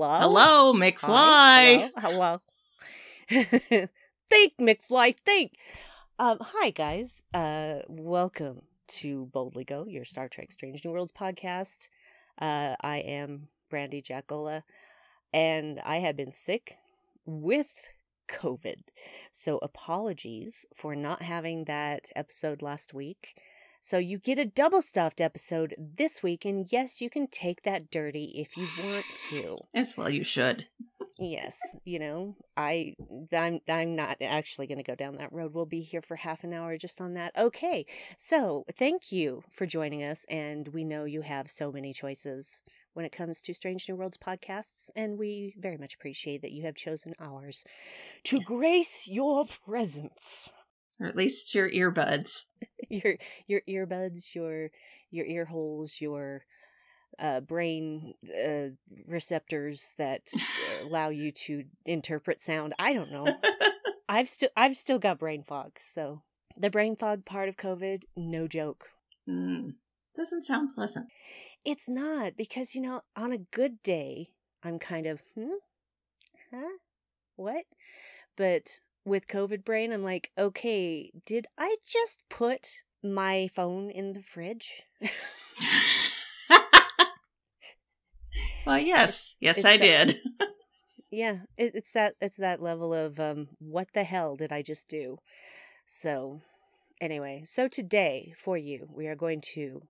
Hello? Hello? Hello, Hi? McFly. Hello? Hello? think, McFly, think. Um, hi, guys. Uh, welcome to Boldly Go, your Star Trek Strange New Worlds podcast. Uh, I am Brandy Jackola, and I have been sick with COVID. So apologies for not having that episode last week. So you get a double stuffed episode this week, and yes, you can take that dirty if you want to. As well, you should. Yes, you know, I I'm I'm not actually going to go down that road. We'll be here for half an hour just on that. Okay. So, thank you for joining us and we know you have so many choices when it comes to Strange New Worlds podcasts and we very much appreciate that you have chosen ours to Yes. grace your presence. Or at least your earbuds. Your your earbuds, your your ear holes, your uh, brain uh, receptors that allow you to interpret sound. I don't know. I've still I've still got brain fog. So the brain fog part of COVID, no joke. Mm, doesn't sound pleasant. It's not because you know on a good day I'm kind of hmm, huh, what? But with COVID brain, I'm like, okay, did I just put my phone in the fridge? well, yes. Yes, it's I that- did. yeah, it, it's that it's that level of um, what the hell did I just do? So, anyway, so today for you, we are going to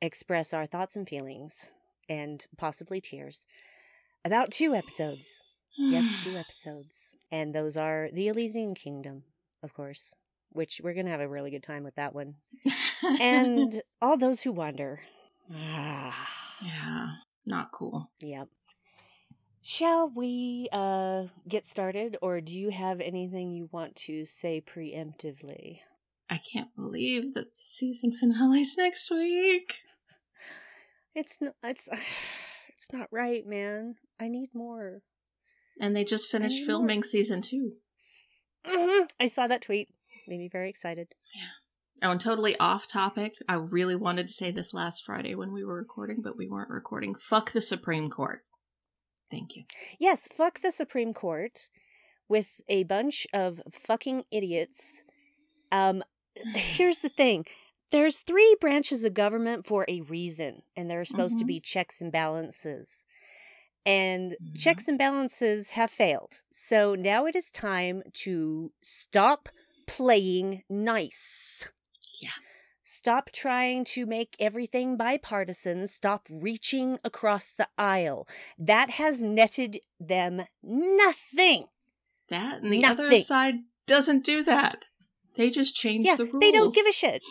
express our thoughts and feelings and possibly tears about two episodes. Yes, two episodes. And those are The Elysian Kingdom, of course, which we're going to have a really good time with that one. And All Those Who Wander. Ah, yeah, not cool. yep. Shall we uh get started or do you have anything you want to say preemptively? I can't believe that the season finale's next week. It's not it's it's not right, man. I need more. And they just finished filming season two. Mhm. I saw that tweet. Made me very excited. Yeah. Oh, and totally off topic. I really wanted to say this last Friday when we were recording, but we weren't recording. Fuck the Supreme Court. Thank you. Yes, fuck the Supreme Court with a bunch of fucking idiots. Um here's the thing. There's three branches of government for a reason, and there are supposed to Mhm. be checks and balances. And Mhm. checks and balances have failed. So now it is time to stop playing nice. Yeah. Stop trying to make everything bipartisan. Stop reaching across the aisle. That has netted them nothing. That and the other side doesn't do that. They just change Yeah, the rules. they don't give a shit.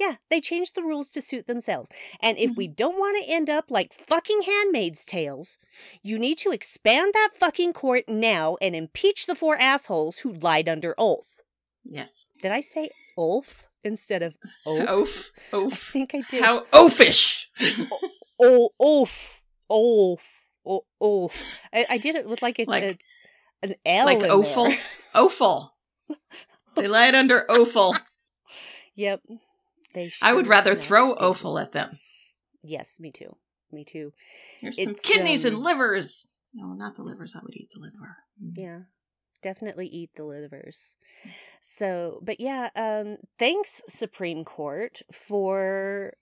Yeah, they change the rules to suit themselves. And if we mm-hmm. don't want to end up like fucking Handmaid's Tales, you need to expand that fucking court now and impeach the four assholes who lied under oath. Yes. Did I say oath instead of oath? Oaf. I think I did. How oafish. Oh, oath. Oath. Oh, oh. I, I did it with like, a, Like- a- an L. like in offal. there. Offal. They lied under offal. Yep. They I would rather throw offal at them. Yes, me too. Me too. Here's some It's, kidneys and um, livers. No, not the livers. I would eat the liver. Mm. Yeah. Definitely eat the livers. So, but yeah, um thanks Supreme Court for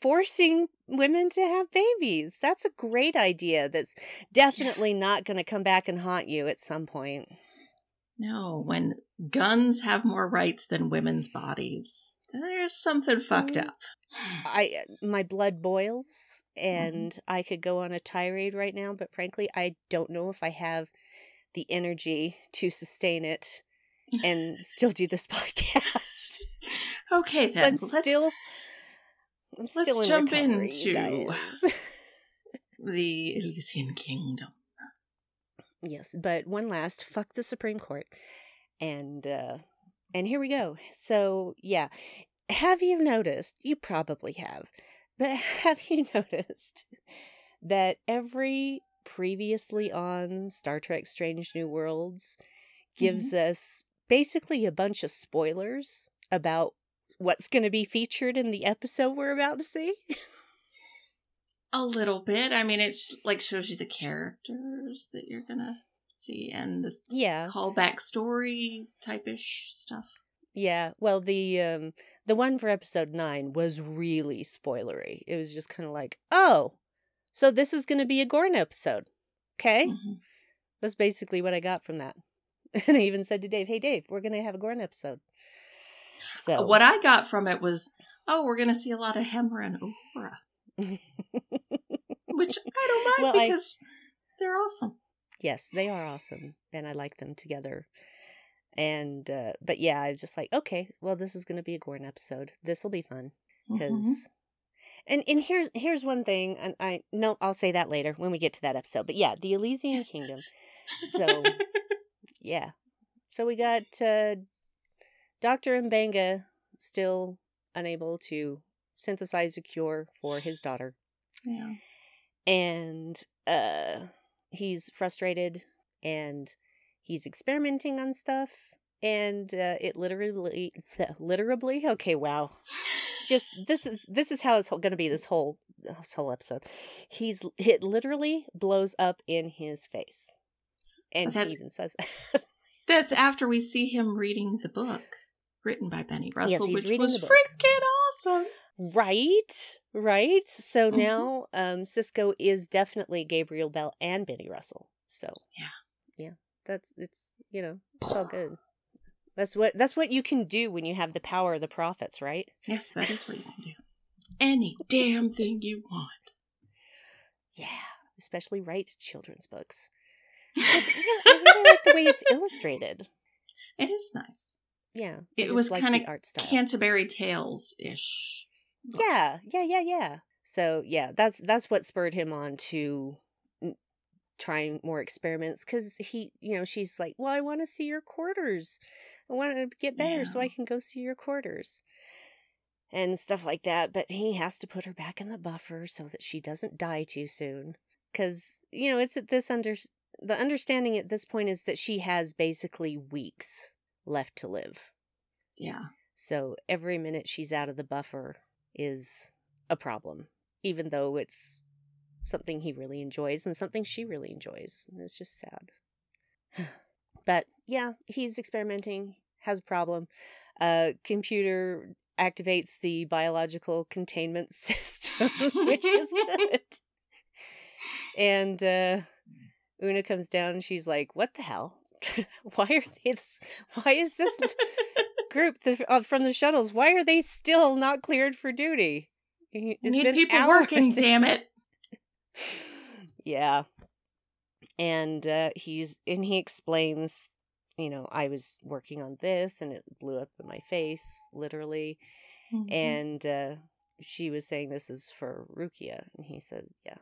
forcing women to have babies. That's a great idea. That's definitely not going to come back and haunt you at some point. No, when guns have more rights than women's bodies, there's something fucked Mm. up. I my blood boils and I could go on a tirade right now, but frankly, I don't know if I have the energy to sustain it and still do this podcast. Okay, So then I'm let's still I'm let's still in jump recovery, into- the Elysian Kingdom. yes, but one last fuck the Supreme Court. And uh and here we go. So, yeah. Have you noticed? You probably have. But have you noticed that every previously on Star Trek Strange New Worlds mm-hmm. gives us basically a bunch of spoilers about what's going to be featured in the episode we're about to see? A little bit. I mean, it's like shows you the characters that you're gonna see and this Yeah. callback story type ish stuff. Yeah. Well, the um the one for episode 9 was really spoilery. It was just kind of like, "Oh, so this is going to be a Gorn episode." Okay? Mhm. That's basically what I got from that. And I even said to Dave, "Hey Dave, we're going to have a Gorn episode." So What I got from it was, oh, we're gonna see a lot of Hemmer and Uhura, which I don't mind Well, I- because they're awesome. Yes, they are awesome and I like them together. And uh but yeah, I was just like, "Okay, well this is going to be a Gorn episode. This will be fun." because Mhm. and and here's here's one thing and i no i'll say that later when we get to that episode but yeah the elysian Yes. kingdom so yeah so we got uh dr Mbenga still unable to synthesize a cure for his daughter yeah. and uh he's frustrated and he's experimenting on stuff and uh, it literally literally okay wow. Just this is this is how it's going to be this whole this whole episode. He's it literally blows up in his face. And That's- he even says That's after we see him reading the book written by Benny Russell, he's which was freaking awesome. Right right so Mhm. now um Sisko is definitely gabriel bell and benny russell so Yeah. yeah that's it's you know it's all good that's what that's what you can do when you have the power of the prophets right Yes, that is what you can do. Any damn thing you want. yeah especially write children's books But, you know, i really like the way it's illustrated It is nice. yeah It was like art style Canterbury Tales ish. Yeah, yeah, yeah, yeah. So yeah, that's that's what spurred him on to trying more experiments because he, you know, she's like, well, I want to see your quarters. I want to get better so I can go see your quarters and stuff like that. But he has to put her back in the buffer so that she doesn't die too soon. Because you know, it's at this under the understanding at this point is that she has basically weeks left to live. Yeah. So every minute she's out of the buffer is a problem, even though it's something he really enjoys and something she really enjoys. And it's just sad. but yeah, he's experimenting, has a problem. Uh, computer activates the biological containment systems, which is good. and uh, Una comes down and she's like, "What the hell? why are? This, why is this group the, uh, from the shuttles? Why are they still not cleared for duty? It's need people hours. working, damn it. yeah, and uh, he's and he explains, you know, I was working on this and it blew up in my face, literally. Mhm. And uh, she was saying this is for Rukiya, and he says, yeah.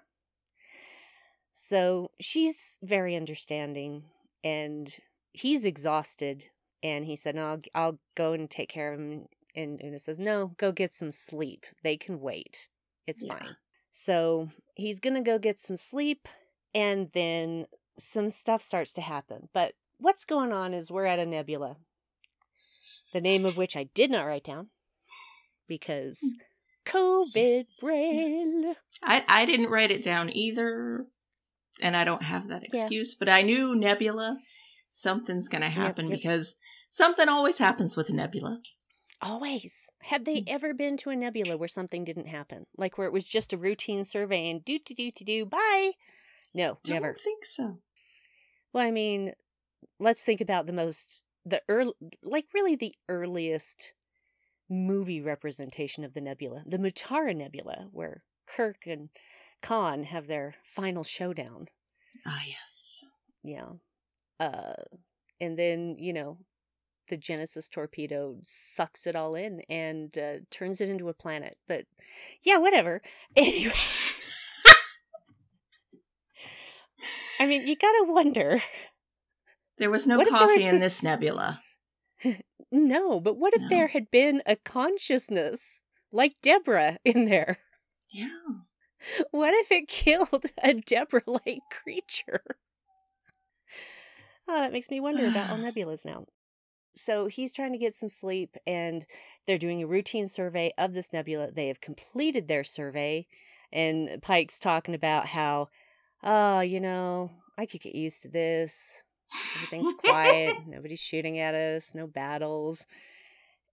So she's very understanding, and he's exhausted. And he said, "No, I'll, I'll go and take care of him." And Una says, "No, go get some sleep. They can wait. It's Yeah. fine." So he's gonna go get some sleep, and then some stuff starts to happen. But what's going on is we're at a nebula, the name of which I did not write down because COVID brain. I, I didn't write it down either, and I don't have that Yeah. excuse, but I knew Nebula, something's going to happen yep. because something always happens with a Nebula. Always. Have they ever been to a nebula where something didn't happen? Like where it was just a routine survey and do to do to do bye? No, Don't never. think so. Well, I mean, let's think about the most the early like really the earliest movie representation of the nebula, the Mutara Nebula, where Kirk and Khan have their final showdown. Ah, yes. Yeah. Uh and then, you know, the Genesis torpedo sucks it all in and uh, turns it into a planet. But yeah, whatever. Anyway. I mean, you gotta wonder. There was no What coffee was in this- this nebula. No, but what if No. there had been a consciousness like Deborah in there? Yeah. What if it killed a Deborah like creature? Oh, that makes me wonder about all nebulas now. So he's trying to get some sleep, and they're doing a routine survey of this nebula. They have completed their survey, And Pike's talking about how, oh, you know, I could get used to this. Everything's quiet. Nobody's shooting at us. No battles.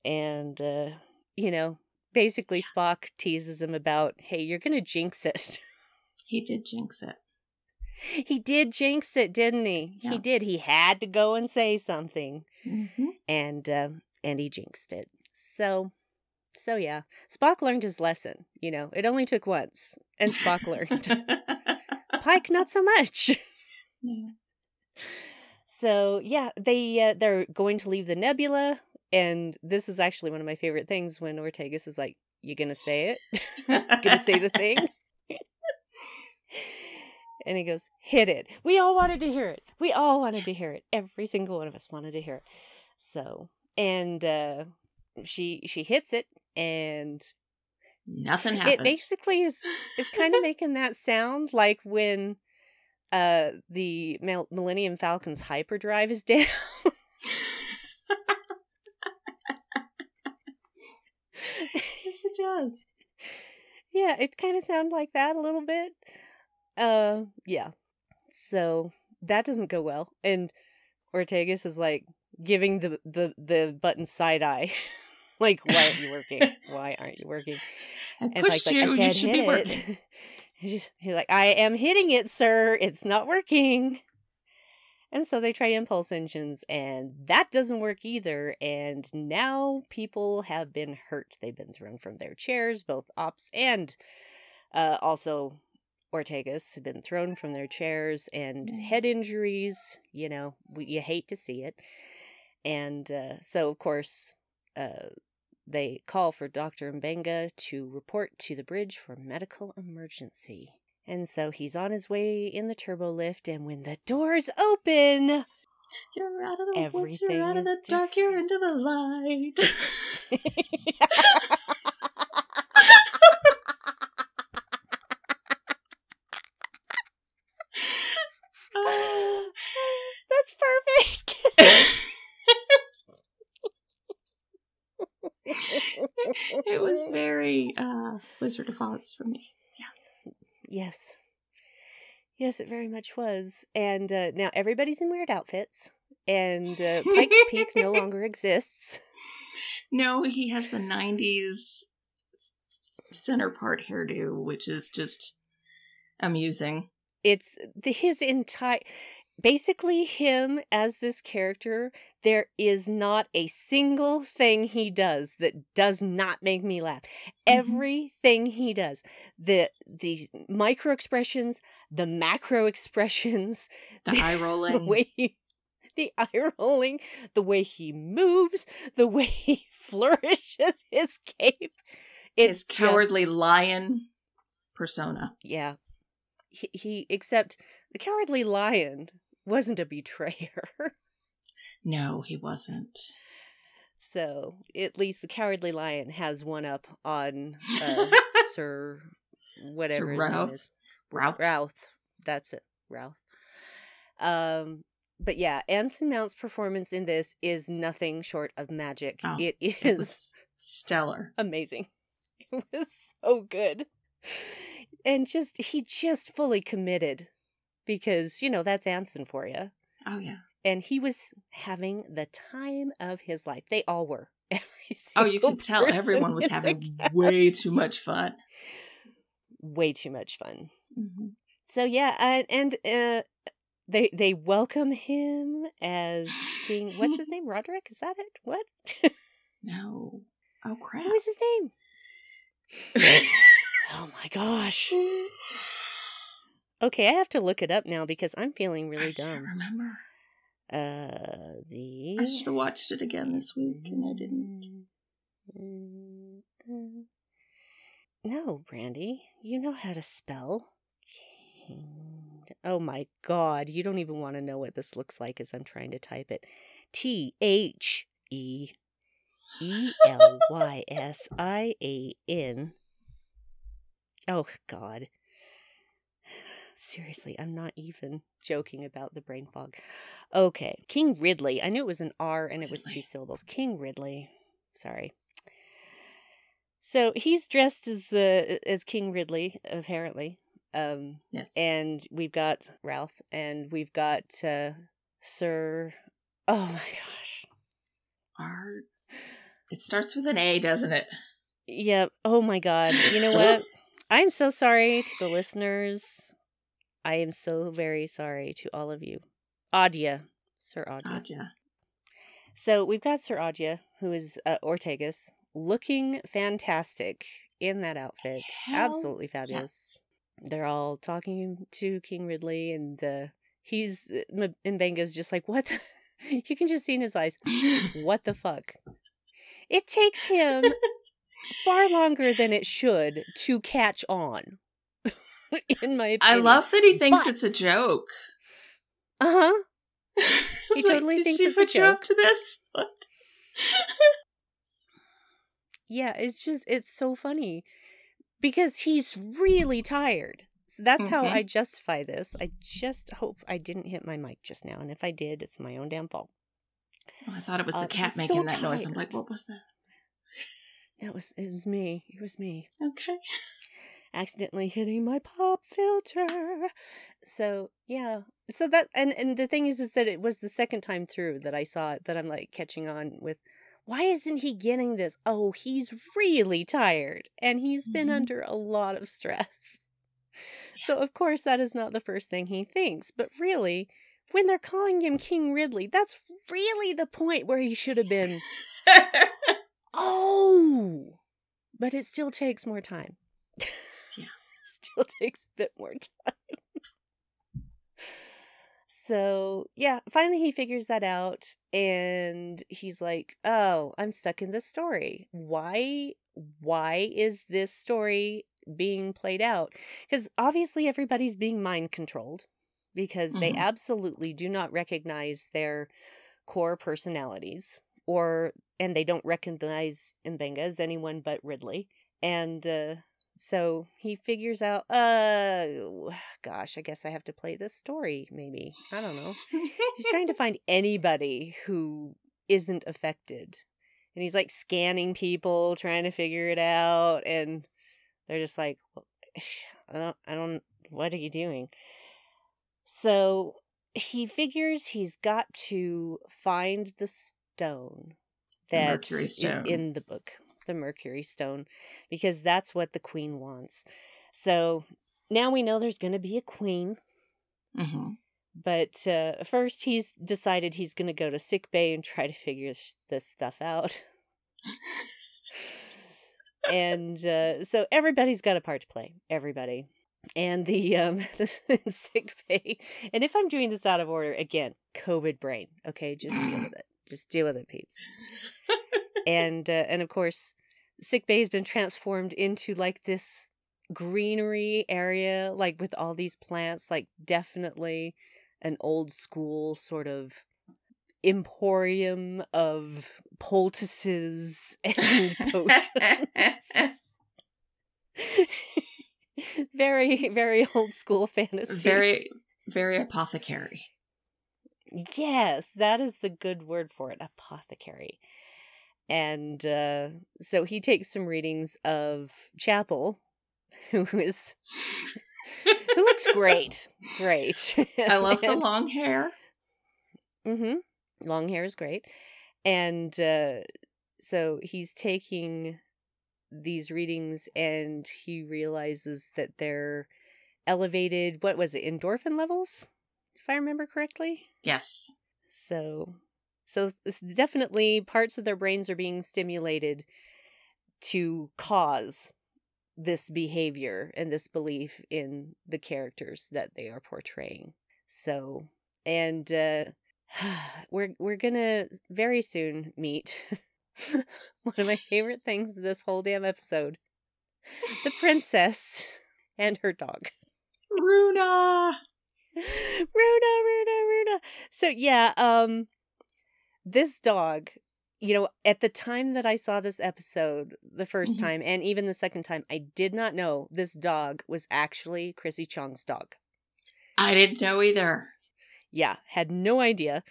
And, uh, you know, basically Spock teases him about, hey, you're going to jinx it. He did jinx it. He did jinx it, didn't he? Yeah. He did. He had to go and say something. Mm-hmm. And, uh, and he jinxed it. So, so yeah. Spock learned his lesson. You know, it only took once. And Spock learned. Pike, not so much. yeah. So yeah, they uh, they're going to leave the nebula, and this is actually one of my favorite things when Ortegas is like, "You gonna say it? gonna say the thing?" and he goes, "Hit it." We all wanted to hear it. We all wanted to hear it. Every single one of us wanted to hear it. So and uh, she she hits it, and Nothing happens. it basically is is kind of making that sound like when uh the Mil- Millennium Falcon's hyperdrive is down. yes, it does. yeah, it kind of sounds like that a little bit. Uh yeah. So that doesn't go well. And Ortegas is like giving the the the button side eye. like, why aren't you working? Why aren't you working? I And Pike's you. like, I you said should hit it. He's like, I am hitting it, sir. It's not working. And so they try impulse engines, and that doesn't work either. And now people have been hurt. They've been thrown from their chairs, both Ops and uh, also Ortegas have been thrown from their chairs, and Mm. head injuries. You know, we, you hate to see it. And uh, so, of course, uh, they call for Dr. Mbenga to report to the bridge for medical emergency. And so he's on his way in the turbo lift, and when the doors open, You're out of the woods. You're out of the dark. You're into the light. Ah. that's perfect. it was very uh, Wizard of Oz for me. Yeah. yes. Yes, it very much was. And uh, now everybody's in weird outfits, and uh, Pike's Peak no longer exists. No, he has the '90s center part hairdo, which is just amusing. it's the, his entire basically him as this character there is not a single thing he does that does not make me laugh mm-hmm. everything he does the the micro expressions the macro expressions The eye rolling, the way he the eye rolling the way he moves the way he flourishes his cape his cowardly just- lion persona. yeah. He, he except the cowardly lion wasn't a betrayer. No, he wasn't. so at least the cowardly lion has one up on uh, Sir whatever name Routh? is. Routh. Routh. That's it. Routh. Um but yeah, Anson Mount's performance in this is nothing short of magic. Oh, it is It stellar. amazing. It was so good. And just he just fully committed because, you know, that's Anson for you. Oh yeah. And he was having the time of his life. They all were. Oh, you could tell everyone was having way too much fun. way too much fun. Mm-hmm. So yeah, and, and uh they they welcome him as King. What's his name? Roderick? Is that it? What? No. Oh crap. what was his name? Oh my gosh. Okay, I have to look it up now because I'm feeling really I can't dumb. remember. Uh, the I should have watched it again this week and I didn't. No, Brandy, you know how to spell. Oh my god, you don't even want to know what this looks like as I'm trying to type it. T H E E L Y S I A N. Oh god. Seriously, I'm not even joking about the brain fog. Okay, King Ridley. I knew it was an R and it was two syllables. King Ridley. Sorry. So he's dressed as uh, as King Ridley, apparently. Um, Yes. and we've got Ralph, and we've got uh, Sir. Oh my gosh. Art. It starts with an A, doesn't it? Yep. Oh my god. You know what? I'm so sorry to the listeners. I am so very sorry to all of you. Adya, Sir Adya. God. So we've got Sir Adya, who is uh, Ortegas, looking fantastic in that outfit. Hell Absolutely fabulous. They're all talking to King Ridley, and uh, he's M- Mbenga's just like, "What?" The-? you can just see in his eyes, "What the fuck?" It takes him far longer than it should to catch on. in my opinion, I love that he thinks But- it's a joke. Uh huh. He totally thinks she it's a put you up joke." to this? Yeah, it's just it's so funny because he's really tired. So that's how Mhm. I justify this. I just hope I didn't hit my mic just now, and if I did, it's my own damn fault. Oh, I thought it was Uh, the cat making so that noise. I'm like, what was that? That was it was me. It was me Okay. Accidentally hitting my pop filter. So yeah. So that and and the thing is is that it was the second time through that I saw it that I'm like catching on with why isn't he getting this? Oh, he's really tired and he's been Mhm. under a lot of stress. So of course that is not the first thing he thinks, but really when they're calling him King Ridley, that's really the point where he should have been Oh, but it still takes more time. Still takes a bit more time. so, yeah, finally he figures that out and he's like, "Oh, I'm stuck in this story. Why why is this story being played out?" Cuz obviously everybody's being mind controlled because they Mhm. absolutely do not recognize their core personalities or and they don't recognize Mbenga as anyone but Ridley. And uh so he figures out uh gosh, I guess I have to play this story maybe. I don't know. He's trying to find anybody who isn't affected. And he's like scanning people, trying to figure it out and they're just like "Well, I don't I don't what are you doing? So he figures he's got to find the stone The that Mercury is in the book, the Mercury stone, because that's what the queen wants. So now we know there's going to be a queen, hmm but uh, first he's decided he's going to go to sick bay and try to figure this stuff out. and uh, so everybody's got a part to play. Everybody. And the um the sick bay. And if I'm doing this out of order, again, COVID brain. Okay, just deal with it. Just deal with it, peeps. And uh, and of course, sick bay has been transformed into like this greenery area, like with all these plants, like definitely an old school sort of emporium of poultices and potions. very, very old school fantasy. very, very apothecary. Yes, that is the good word for it, apothecary. And uh, so he takes some readings of Chapel, who is who looks great, great. I love the long hair. Mm-hmm. Long hair is great. And uh, so he's taking these readings and he realizes that they're elevated, what was it, endorphin levels? If I remember correctly. Yes. So, so definitely parts of their brains are being stimulated to cause this behavior and this belief in the characters that they are portraying. So, and uh we're we're going to very soon meet one of my favorite things this whole damn episode. The princess and her dog. Runa. Runa, Runa, Runa. So yeah, um this dog, you know, at the time that I saw this episode the 1st Mhm. time and even the second time, I did not know this dog was actually Chrissy Chong's dog. I didn't know either. Yeah, had no idea.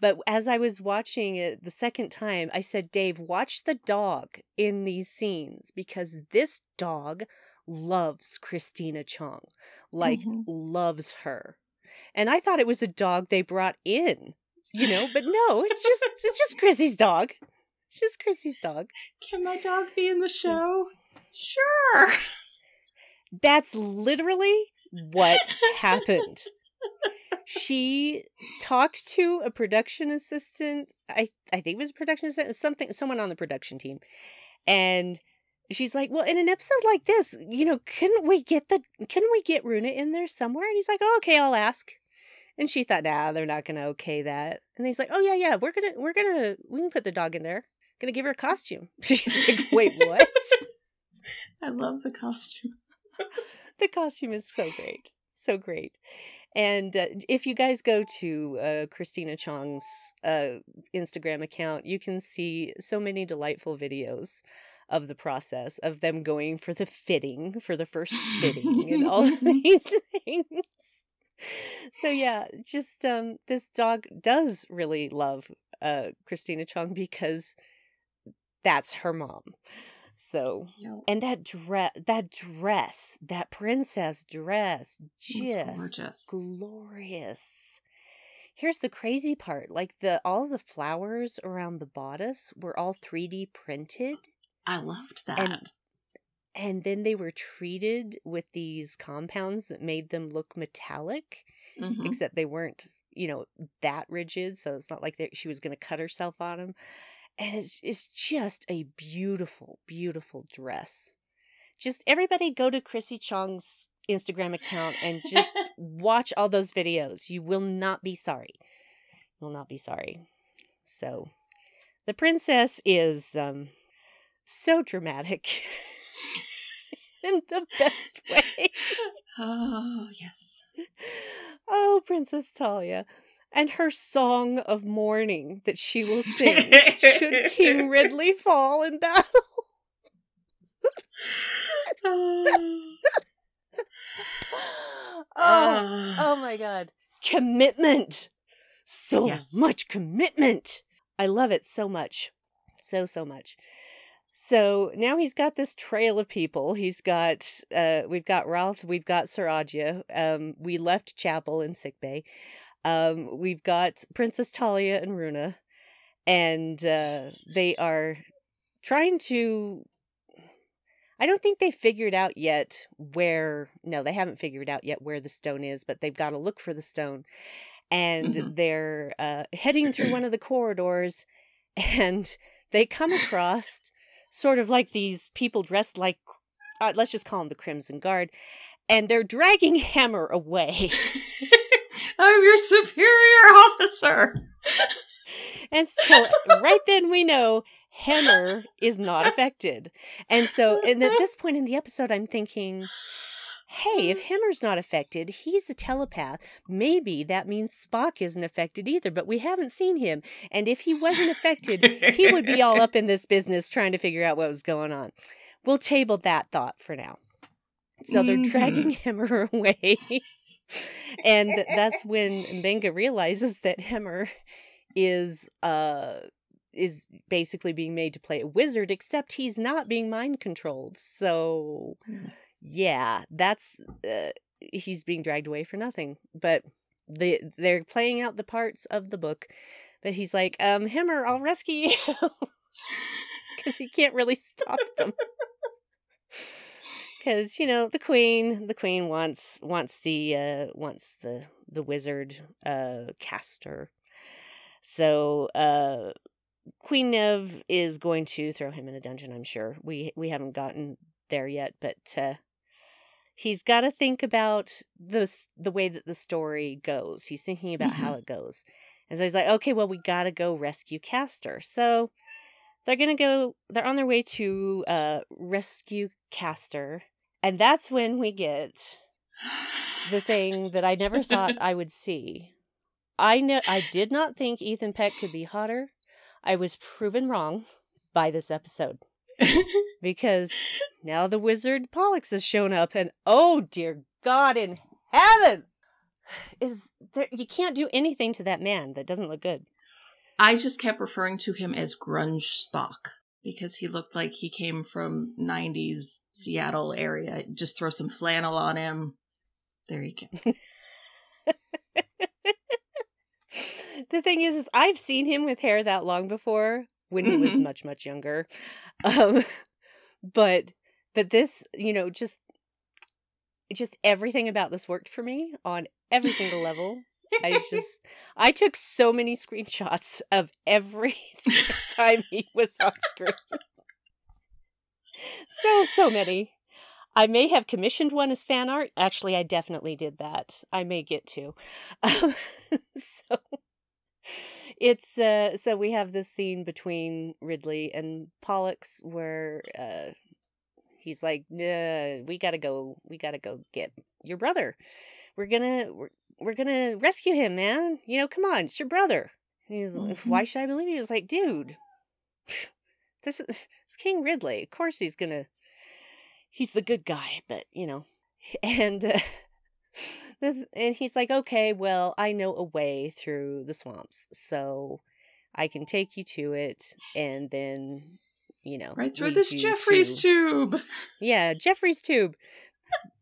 But as I was watching it the second time, I said, Dave, watch the dog in these scenes because this dog loves Christina Chong, like Mhm. loves her. And I thought it was a dog they brought in, you know, but no, it's just it's just Chrissy's dog. Just Chrissy's dog. Can my dog be in the show? Sure. That's literally what happened. She talked to a production assistant. I I think it was a production assistant, something someone on the production team. And she's like, "Well, in an episode like this, you know, couldn't we get the couldn't we get Runa in there somewhere?" And he's like, oh, "Okay, I'll ask." And she thought, "Nah, they're not going to okay that." And he's like, "Oh yeah, yeah, we're going to we're going to we can put the dog in there. Going to give her a costume." She's like, "Wait, what?" I love the costume. the costume is so great so great and uh, if you guys go to uh, christina chong's uh, instagram account you can see so many delightful videos of the process of them going for the fitting for the first fitting and all of these things so yeah just um this dog does really love uh christina chong because that's her mom so and that dress, that dress, that princess dress, just gorgeous. glorious. Here's the crazy part: like the all the flowers around the bodice were all 3D printed, I loved that. And- and then they were treated with these compounds that made them look metallic, Mhm. except they weren't, you know, that rigid. So it's not like they, she was going to cut herself on them. And it's, it's just a beautiful, beautiful dress. Just everybody go to Chrissy Chong's Instagram account and just watch all those videos. You will not be sorry. You will not be sorry. So, the princess is um, so dramatic in the best way. Oh, yes. Oh, Princess Talia. And her song of mourning that she will sing should King Ridley fall in battle. oh, Oh, oh my god. Commitment. So Yes. much commitment. I love it so much. So, so much. So now he's got this trail of people. He's got, uh, we've got Ralph, we've got Sir Adya. Um, we left Chapel in sickbay. Um, we've got Princess Talia and Runa, and uh, they are trying to. I don't think they figured out yet where. No, they haven't figured out yet where the stone is, but they've got to look for the stone. And Mhm. they're uh, heading through one of the corridors, and they come across sort of like these people dressed like, uh, let's just call them the Crimson Guard, and they're dragging Hemmer away. I'm your superior officer. And so right then we know Hemmer is not affected. And so and at this point in the episode I'm thinking, hey, if Hemmer's not affected, he's a telepath. Maybe that means Spock isn't affected either, but we haven't seen him. And if he wasn't affected, he would be all up in this business trying to figure out what was going on. We'll table that thought for now. So they're Mhm. dragging Hemmer away. and that's when Mbenga realizes that Hemmer is uh is basically being made to play a wizard except he's not being mind controlled. So Mm. Yeah, that's uh, he's being dragged away for nothing. But the they're playing out the parts of the book that he's like, um, Hemmer, I'll rescue you because he can't really stop them. Because you know the queen, the queen wants wants the uh, wants the the wizard uh, caster. So uh, Queen Nev is going to throw him in a dungeon. I'm sure we we haven't gotten there yet, but uh, he's got to think about the the way that the story goes. He's thinking about how it goes, and so he's like, okay, well, we got to go rescue Caster. So they're gonna go. They're on their way to uh, rescue Caster, and that's when we get the thing that I never thought I would see. I know I did not think Ethan Peck could be hotter. I was proven wrong by this episode because now the wizard Pollux has shown up, and oh dear God in heaven, is there? You can't do anything to that man that doesn't look good. I just kept referring to him as Grunge Spock because he looked like he came from 90s Seattle area. Just throw some flannel on him. There you go. the thing is, is I've seen him with hair that long before when he was Mhm. much much younger, um, but but this, you know, just just everything about this worked for me on every single level. I just I took so many screenshots of every time he was on screen. so so many. I may have commissioned one as fan art. Actually, I definitely did that. I may get to. Um, so it's uh so we have this scene between Ridley and Pollux where uh he's like, nah, we gotta go we gotta go get your brother. We're gonna we're, we're gonna rescue him, man. You know, come on, it's your brother. And he's like, why should I believe you? He's like, dude, this is it's King Ridley. Of course he's gonna he's the good guy, but you know. And uh, and he's like, "Okay, well, I know a way through the swamps, so I can take you to it and then, you know, right through this Jefferies to- tube. yeah, Jefferies tube.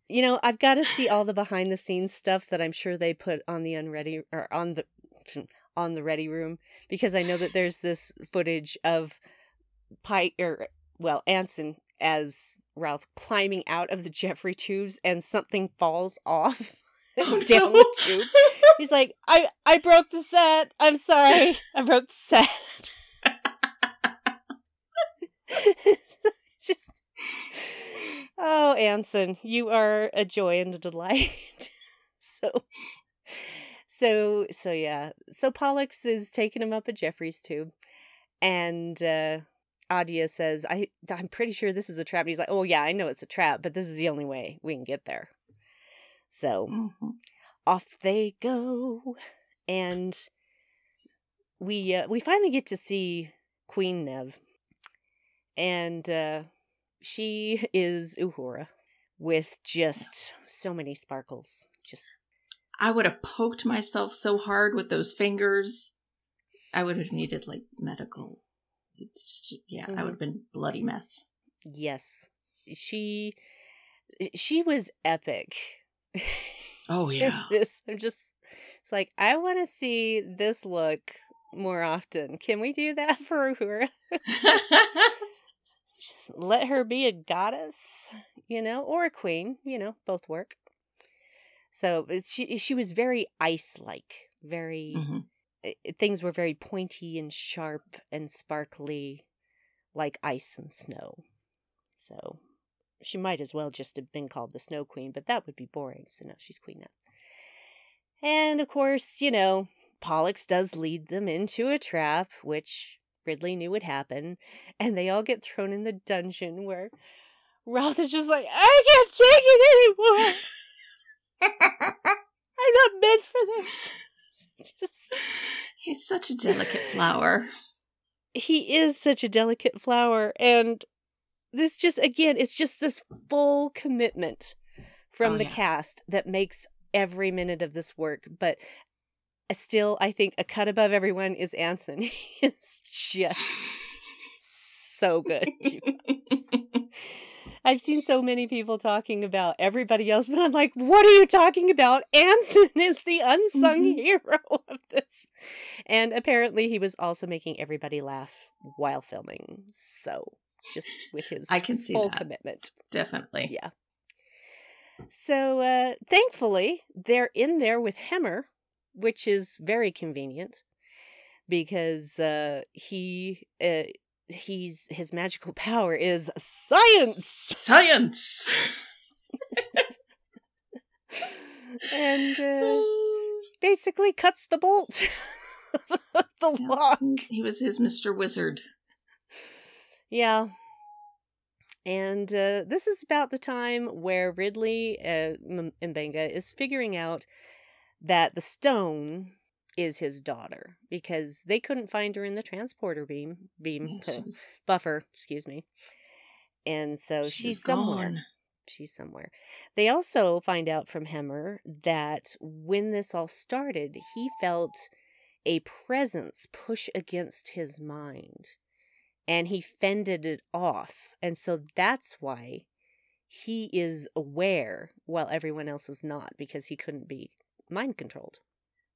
You know, I've got to see all the behind the scenes stuff that I'm sure they put on the unready or on the hmm, on the ready room because I know that there's this footage of Pike or well Anson as Ralph climbing out of the Jeffrey tubes and something falls off Oh, down no. the tube. He's like, I I broke the set. I'm sorry, I broke the set. Just oh, Anson, you are a joy and a delight. so, so, so yeah. So Pollux is taking him up a Jefferies tube, and uh Adya says, "I I'm pretty sure this is a trap." And he's like, "Oh yeah, I know it's a trap, but this is the only way we can get there." So Mhm. off they go and we uh, we finally get to see queen nev and uh she is uhura with just so many sparkles just I would have poked myself so hard with those fingers. I would have needed like medical. It's just- yeah, I Mhm. would have been bloody mess. yes she she was epic Oh yeah. this i'm just it's like i want to see this look more often can we do that for uhura Just let her be a goddess, you know, or a queen, you know, both work. So she she was very ice like, very Mhm. i- i- things were very pointy and sharp and sparkly, like ice and snow. So she might as well just have been called the Snow Queen, but that would be boring. So no, she's Queen now. And of course, you know, Pollux does lead them into a trap, which Ridley knew would happen, and they all get thrown in the dungeon where Ralph is just like, I can't take it anymore. I'm not meant for this. Just- He's such a delicate flower. he is such a delicate flower, and this just again, it's just this full commitment from Oh, the yeah. cast that makes every minute of this work. But still, I think a cut above everyone is Anson. He is just so good. I've seen so many people talking about everybody else, but I'm like, what are you talking about? Anson is the unsung Mhm. hero of this. And apparently, he was also making everybody laugh while filming. So, just with his I can see full that. commitment. Definitely. Yeah. So, uh, thankfully, they're in there with Hemmer, which is very convenient because uh, he. Uh, He's his magical power is science. Science. and uh, basically cuts the bolt the lock. He was his Mr. Wizard. Yeah. And uh, this is about the time where Ridley uh, M- Mbenga is figuring out that the stone is his daughter because they couldn't find her in the transporter beam beam was- buffer, excuse me. And so she she's somewhere. gone. She's somewhere. They also find out from Hemmer that when this all started, he felt a presence push against his mind and he fended it off. And so that's why he is aware while everyone else is not because he couldn't be mind controlled.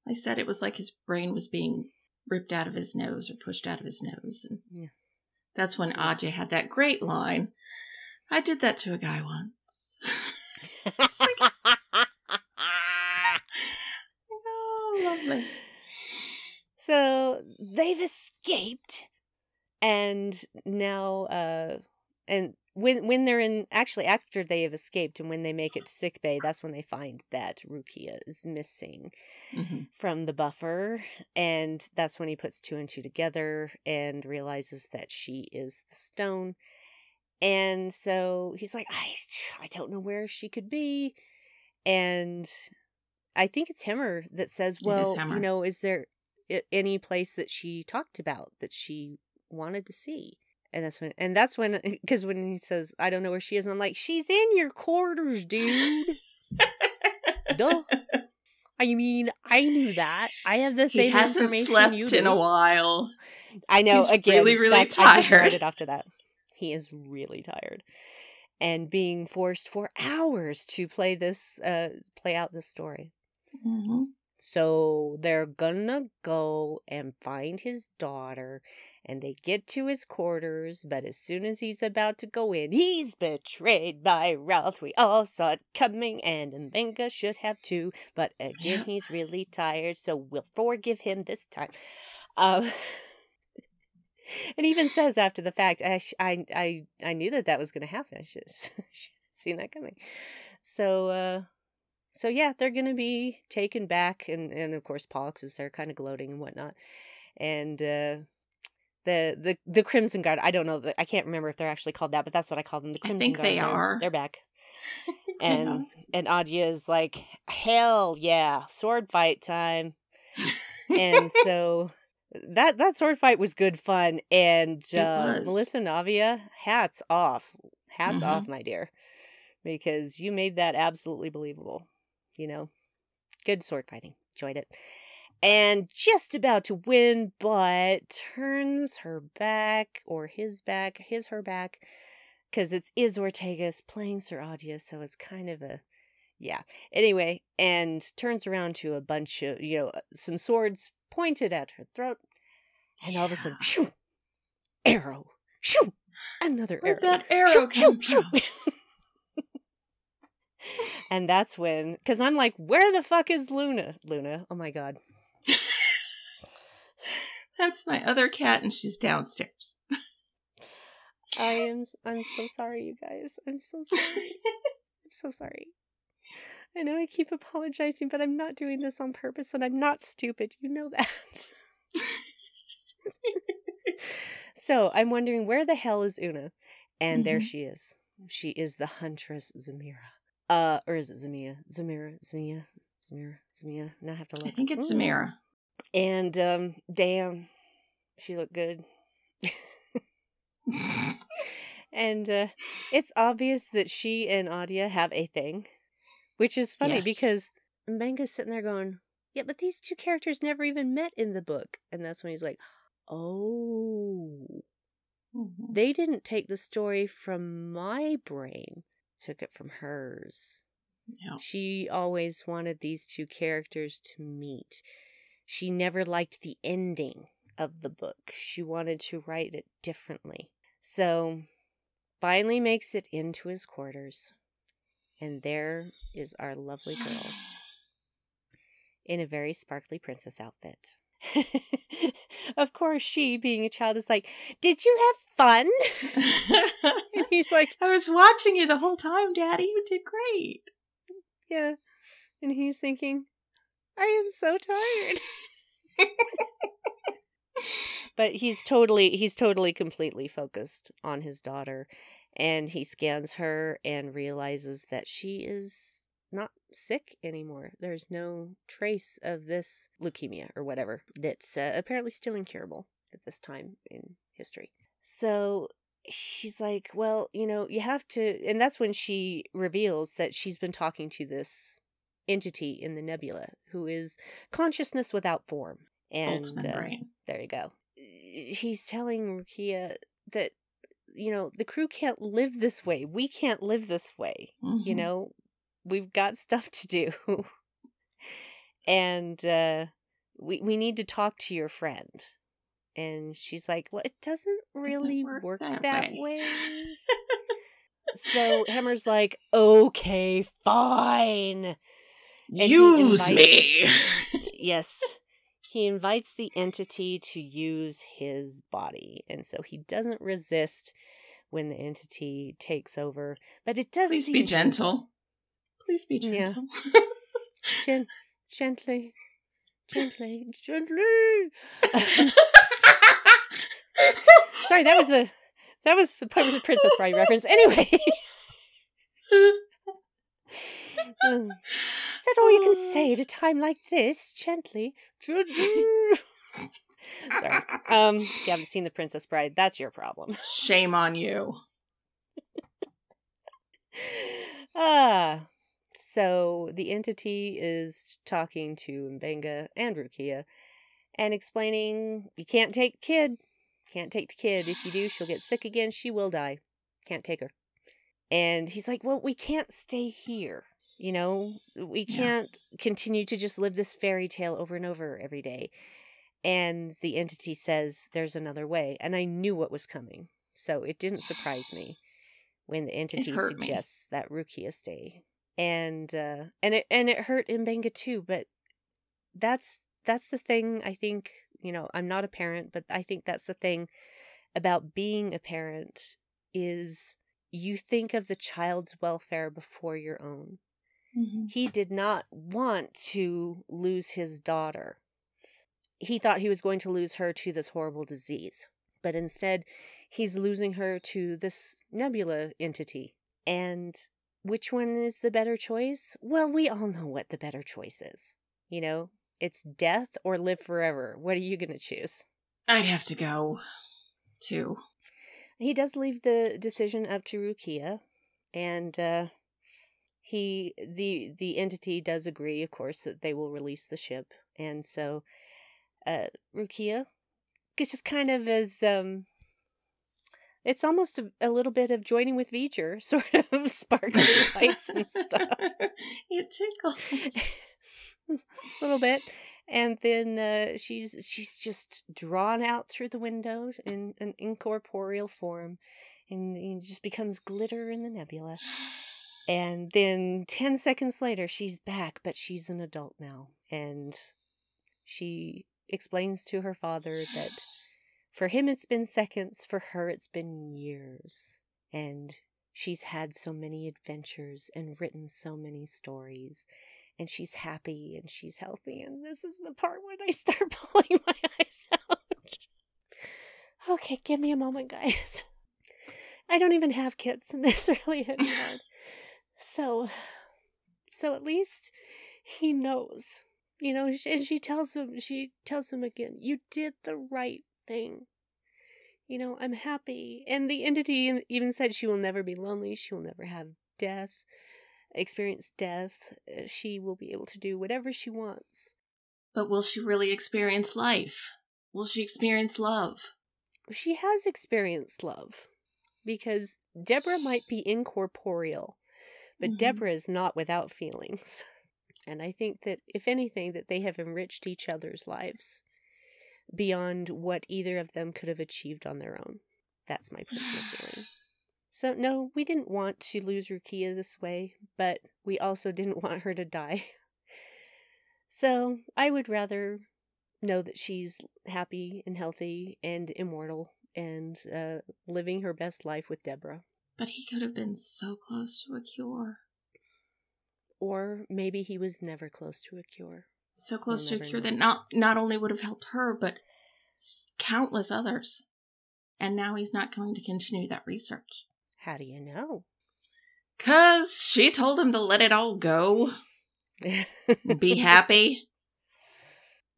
I said it was like his brain was being ripped out of his nose or pushed out of his nose. And Yeah. That's when Adya had that great line. I did that to a guy once. oh, lovely. So they've escaped, and now, uh, and when when they're in actually after they have escaped and when they make it to sick bay, that's when they find that Rukiya is missing hmm from the buffer, and that's when he puts two and two together and realizes that she is the stone. And so he's like, I, I don't know where she could be. And I think it's Hemmer that says, well, you know, is there any place that she talked about that she wanted to see? And that's when, and that's when, because when he says, I don't know where she is, and I'm like, she's in your quarters, dude. Duh. I mean, I knew that. I have the same he hasn't information slept you in a while. I know. He's again, really, really I tired. read after that. He is really tired, and being forced for hours to play this, uh, play out this story. hmm So they're gonna go and find his daughter, and they get to his quarters. But as soon as he's about to go in, he's betrayed by Ralph. We all saw it coming, and Mbenga should have too. But again, Yeah. he's really tired, so we'll forgive him this time. Um, and even says after the fact, I, I, I, I knew that that was to happen. I should should have seen that coming. So, uh, so yeah, they're gonna be taken back, and and of course Pollux is there, kind of gloating and whatnot, and uh, the the the Crimson Guard. I don't know, I can't remember if they're actually called that, but that's what I call them. The I Crimson think Guard. they They're- are. They're back, and and Adya is like, hell yeah, sword fight time, and so. That that sword fight was good fun, and uh. Melissa Navia, hats off, hats Mhm. off, my dear, because you made that absolutely believable you know, good sword fighting. Enjoyed it. And just about to win, but turns her back, or his back, his, her back, because it's Is Ortegas playing Sir Adya, so it's kind of a, yeah. Anyway, and turns around to a bunch of, you know, some swords pointed at her throat, and all of a sudden, shoo, arrow, shoo, another Where'd arrow. that arrow Shoo, shoo, shoo. and that's when, because I'm like, where the fuck is Luna? Luna, oh my god. That's my other cat, and she's downstairs. I am, I'm so sorry, you guys. I'm so sorry. I'm so sorry. I know I keep apologizing, but I'm not doing this on purpose, and I'm not stupid. You know that. so I'm wondering where the hell is Una? And there Mhm. she is. She is the huntress Zamira. Uh, or is it Zamia? Zamira, Zamia, Zamira, Zamia. Now I have to look. I think it's Ooh. Samira. And um, damn, she looked good. And uh, it's obvious that she and Adya have a thing, which is funny Yes. because Mbenga's sitting there going, "Yeah, but these two characters never even met in the book." And that's when he's like, "Oh, Mhm. they didn't take the story from my brain; took it from hers." Yeah. She always wanted these two characters to meet. She never liked the ending of the book. She wanted to write it differently. So, finally makes it into his quarters. And there is our lovely girl in a very sparkly princess outfit. of course, she, being a child, is like, Did you have fun? And he's like, I was watching you the whole time, Daddy. You did great. Yeah. And he's thinking, I am so tired. but he's totally he's totally completely focused on his daughter and he scans her and realizes that she is sick anymore. There's no trace of this leukemia or whatever that's uh, apparently still incurable at this time in history. So she's like, well, you know, you have to, and that's when she reveals that she's been talking to this entity in the nebula who is consciousness without form. And uh, brain. there you go. He's telling Rukiya that you know the crew can't live this way. We can't live this way. You Mhm. know, we've got stuff to do, and uh, we we need to talk to your friend. And she's like, "Well, it doesn't really work work, that that, way." way." so Hemmer's like, "Okay, fine." he Use invites- me. yes. He invites the entity to use his body. And so he doesn't resist when the entity takes over. But it does Please be gentle. Please be Yeah. gentle. Gen- gently. Gently. Gently. Sorry, that was a that was a part of the Princess Bride reference. Anyway. Mm. Is that all you can say at a time like this? Gently. Gently. Sorry. Um, if you haven't seen The Princess Bride, that's your problem. Shame on you. Ah. So the entity is talking to Mbenga and Rukiya and explaining you can't take kid. Can't take the kid. If you do, she'll get sick again. She will die. Can't take her. And he's like, Well, we can't stay here. You know, we can't continue to just live this fairy tale over and over every day. And the entity says there's another way. And I knew what was coming. So it didn't surprise me when the entity hurt me. suggests that Rukiya stay. And uh and it and it hurt Mbenga too, but that's that's the thing I think, you know, I'm not a parent, but I think that's the thing about being a parent is you think of the child's welfare before your own. Mhm. He did not want to lose his daughter. He thought he was going to lose her to this horrible disease, but instead, he's losing her to this nebula entity. And which one is the better choice? Well, we all know what the better choice is. You know, it's death or live forever. What are you going to choose? I'd have to go too. He does leave the decision up to Rukiya, and uh, he the the entity does agree, of course, that they will release the ship, and so uh, Rukiya, it's just kind of as um, it's almost a, a little bit of joining with V'ger, sort of sparkling lights and stuff. it tickles. a little bit and then uh, she's she's just drawn out through the window in an incorporeal form and it just becomes glitter in the nebula and then 10 seconds later she's back but she's an adult now and she explains to her father that for him it's been seconds for her it's been years and she's had so many adventures and written so many stories and she's happy and she's healthy. And this is the part when I start pulling my eyes out. Okay, give me a moment, guys. I don't even have kids, and this really hit me hard. So, so at least he knows, you know. And she tells him, she tells him again, "You did the right thing." You know, I'm happy. And the entity even said she will never be lonely. She will never have death experience death, uh, she will be able to do whatever she wants. But will she really experience life? Will she experience love? She has experienced love because Deborah might be incorporeal, but Mhm. Deborah is not without feelings. And I think that if anything that they have enriched each other's lives beyond what either of them could have achieved on their own. That's my personal feeling. So no, we didn't want to lose Rukiya this way, but we also didn't want her to die. So I would rather know that she's happy and healthy and immortal and uh, living her best life with Deborah. But he could have been so close to a cure. Or maybe he was never close to a cure. So close to a cure know. that not not only would have helped her, but s- countless others. And now he's not going to continue that research. How do you know? Cause she told him to let it all go. Be happy.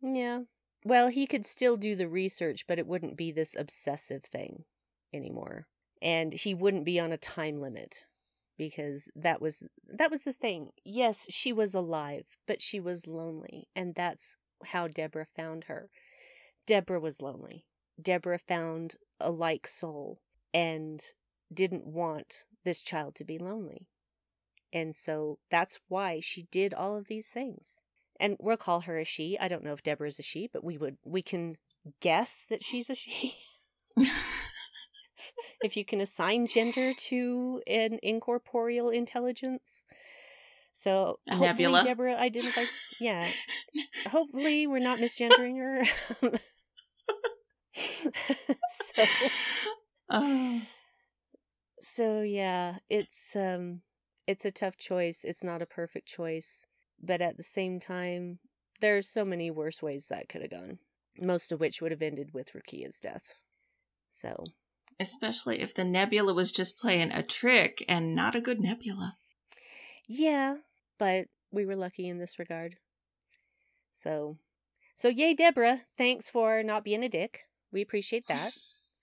Yeah. Well, he could still do the research, but it wouldn't be this obsessive thing anymore. And he wouldn't be on a time limit because that was that was the thing. Yes, she was alive, but she was lonely, and that's how Deborah found her. Deborah was lonely. Deborah found a like soul and didn't want this child to be lonely. And so that's why she did all of these things. And we'll call her a she. I don't know if Deborah is a she, but we would we can guess that she's a she. if you can assign gender to an incorporeal intelligence. So A hopefully nebula. Deborah identifies. Yeah, hopefully we're not misgendering her. so, oh. so yeah, it's um, it's a tough choice. It's not a perfect choice, but at the same time, there's so many worse ways that could have gone. Most of which would have ended with Rukiya's death. So Especially if the nebula was just playing a trick and not a good nebula. Yeah, but we were lucky in this regard. So, so yay, Deborah! Thanks for not being a dick. We appreciate that.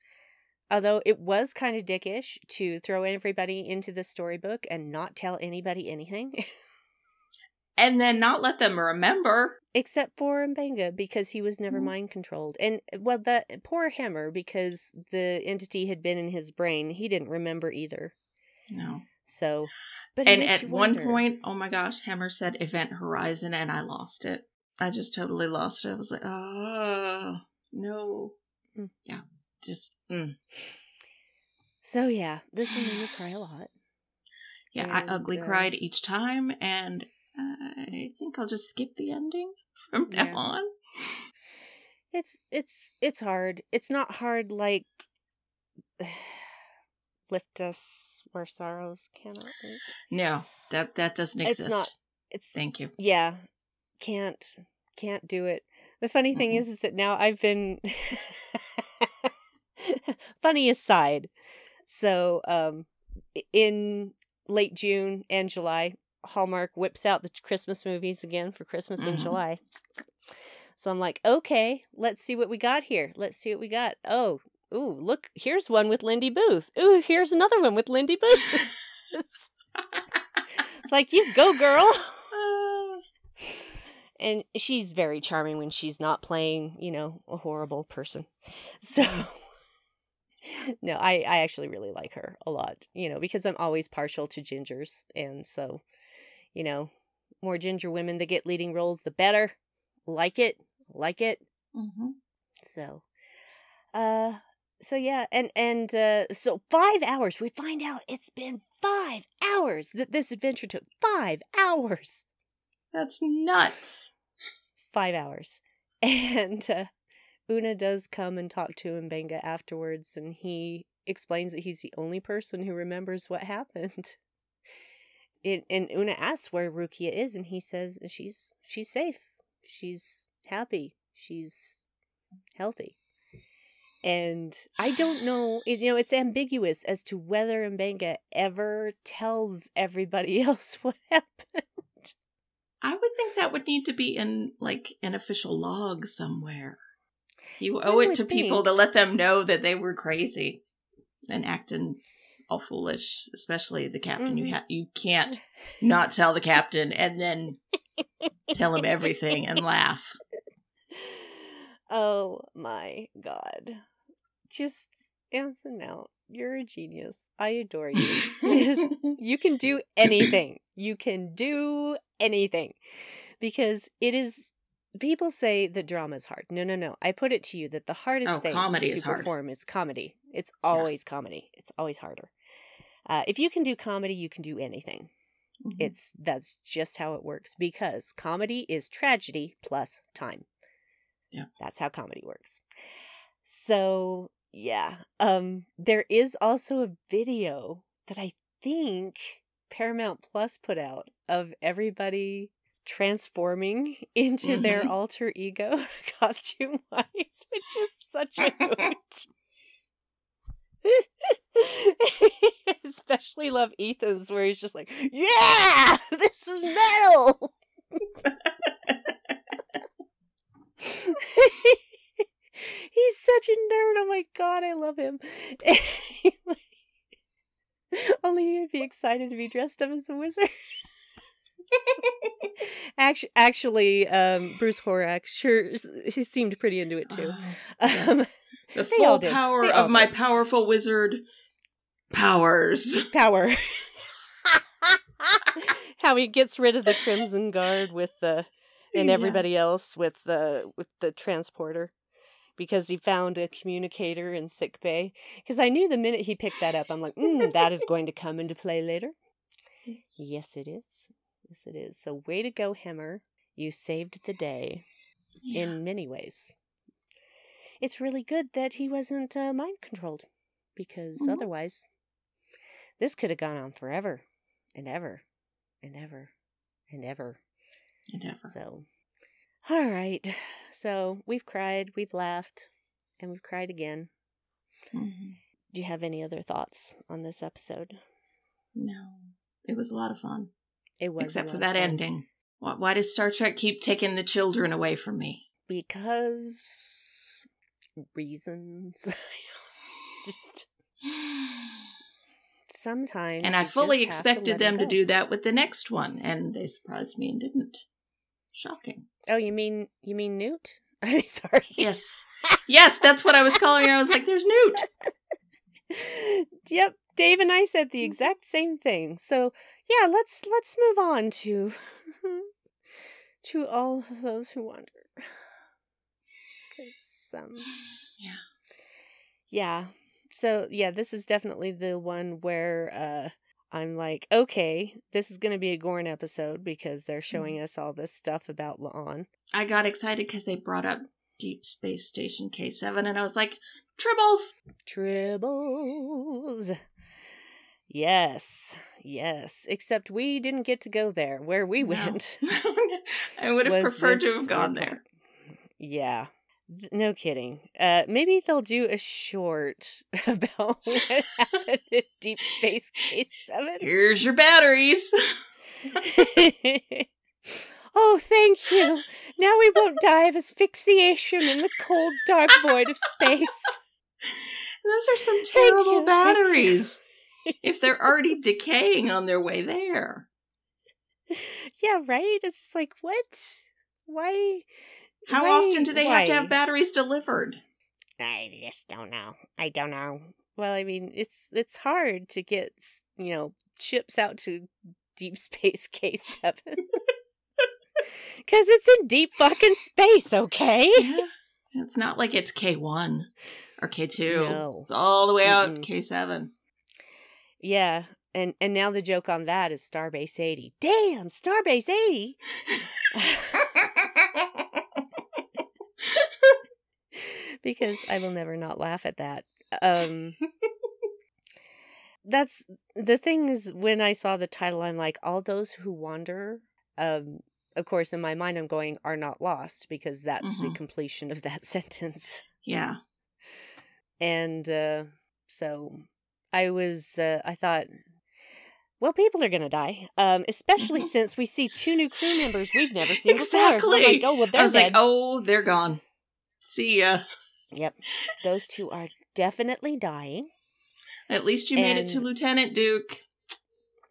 Although it was kind of dickish to throw everybody into the storybook and not tell anybody anything, And then not let them remember. except for Mbenga because he was never Mhm. mind controlled, and well, that poor Hemmer because the entity had been in his brain, he didn't remember either. No. So, but And at one point, oh my gosh, Hemmer said Event Horizon and I lost it. I just totally lost it. I was like, oh, no. Mm. Yeah. Just, mm. so yeah, this one made me cry a lot. yeah, And, I ugly uh, cried each time. And I think I'll just skip the ending from now Yeah. on. It's it's it's hard. It's not hard like lift us where sorrows cannot reach. No, that, that doesn't It's exist. not- It's Thank you. yeah, can't can't do it. The funny thing Mm-mm. is, is that now I've been funny aside. So, um, in late June and July, Hallmark whips out the Christmas movies again for Christmas in Mhm. July. So I'm like, okay, let's see what we got here. Let's see what we got. Oh, ooh, look, here's one with Lindy Booth. Ooh, here's another one with Lindy Booth. it's, it's like, you go, girl. and she's very charming when she's not playing, you know, a horrible person. So no, I I actually really like her a lot, you know, because I'm always partial to gingers and so, you know, more ginger women that get leading roles the better. Like it, like it. hmm So uh so yeah, and and uh so 5 hours. We find out it's been 5 hours that this adventure took. 5 hours. That's nuts. five hours. And uh, Una does come and talk to Mbenga afterwards, and he explains that he's the only person who remembers what happened. It, and Una asks where Rukiya is, and he says she's she's safe, she's happy, she's healthy. And I don't know, you know, it's ambiguous as to whether Mbenga ever tells everybody else what happened. I would think that would need to be in like an official log somewhere. You owe it to people to let them know that they were crazy and acting all foolish, especially the captain. Mhm. You ha- you can't not tell the captain and then tell him everything and laugh. Oh my god. Just Anson Mount, you're a genius. I adore you. Yes, you can do anything. You can do anything. Because it is people say that drama is hard. No, no, no. I put it to you that the hardest Oh, thing to is hard. perform is comedy. It's always comedy. It's always harder. Uh, if you can do comedy, you can do anything. Mhm. It's that's just how it works because comedy is tragedy plus time. Yeah. That's how comedy works. So, yeah. Um there is also a video that I think Paramount Plus put out of everybody transforming into their Mhm. alter ego costume wise, which is such a hoot. Especially love Ethan's where he's just like, Yeah, this is metal. he's such a nerd. Oh my god, I love him. Only you'd be excited to be dressed up as a wizard. Actually, actually, um, Bruce Horak sure he seemed pretty into it too. Oh, Um, the they full power of my powerful wizard powers. power. How he gets rid of the Crimson Guard with the and everybody Yes. else with the with the transporter because he found a communicator in sick bay. Because I knew the minute he picked that up, I'm like, mm, that is going to come into play later. Yes, yes it is. Yes, it is. So, way to go, Hemmer. You saved the day Yeah. in many ways. It's really good that he wasn't uh, mind controlled because Mhm. otherwise, this could have gone on forever and ever and ever and ever. Endeavor. So, all right. So, we've cried, we've laughed, and we've cried again. Mhm. Do you have any other thoughts on this episode? No, it was a lot of fun, It was a except for that ending. Why, why does Star Trek keep taking the children away from me? because reasons. I don't just sometimes. and I fully have to expected them to do that with the next one, and they surprised me and didn't. Shocking. Oh, you mean you mean Newt? I'm sorry. Yes, yes, that's what I was calling her. I was like, "There's Newt." yep, Dave and I said the exact same thing. So yeah, let's let's move on to to all of those who wonder. Because um, Yeah. yeah, so yeah, this is definitely the one where uh, I'm like, okay, this is going to be a Gorn episode because they're showing us all this stuff about La'an. I got excited because they brought up Deep Space Station K7, and I was like, "Tribbles." Tribbles. Yes, yes. Except we didn't get to go there. Where we No. went. I would have preferred to have gone there. Yeah. No kidding. Uh, maybe they'll do a short about what happened at Deep Space K7. Here's your batteries. oh, thank you. Now we won't die of asphyxiation in the cold, dark void of space. Those are some terrible you. batteries. if they're already decaying on their way there. Yeah, right? It's just like, what? Why? How often do they have to have batteries delivered? I just don't know. I don't know. Well, I mean, it's it's hard to get you know ships out to deep space K seven because it's in deep fucking space. Okay. Yeah. It's not like it's K1 or K2. No. It's all the way out Mm-mm. K7. Yeah, and and now the joke on that is Starbase eighty. Damn, Starbase eighty. because I will never not laugh at that. Um That's the thing is when I saw the title I'm like all those who wander um of course in my mind I'm going are not lost because that's the Mhm. completion of that sentence. yeah. And uh so I was uh I thought well people are going to die. Um especially Mhm. since we see two new crew members we've never seen before. Exactly. like, oh well they're I was dead. like, oh, they're gone. See ya. Yep. Those two are definitely dying. At least you made it to Lieutenant Duke.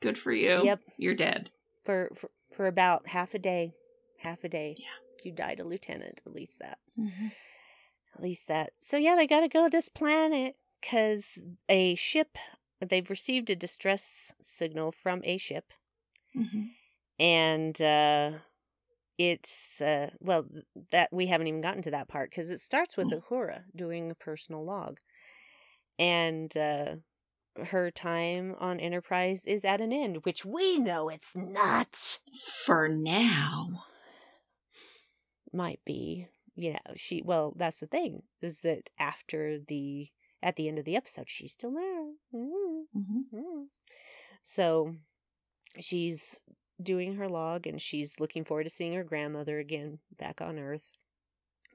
Good for you. Yep. You're dead. for, for for about half a day half a day Yeah. you died a lieutenant at least that at least that so yeah they gotta go to this planet because a ship they've received a distress signal from a ship Mhm. and uh it's uh well that we haven't even gotten to that part because it starts with Mm. uhura doing a personal log and uh her time on enterprise is at an end which we know it's not For now. might be you know she well that's the thing is that after the at the end of the episode she's still there mm Mhm. mm. so she's doing her log and she's looking forward to seeing her grandmother again back on earth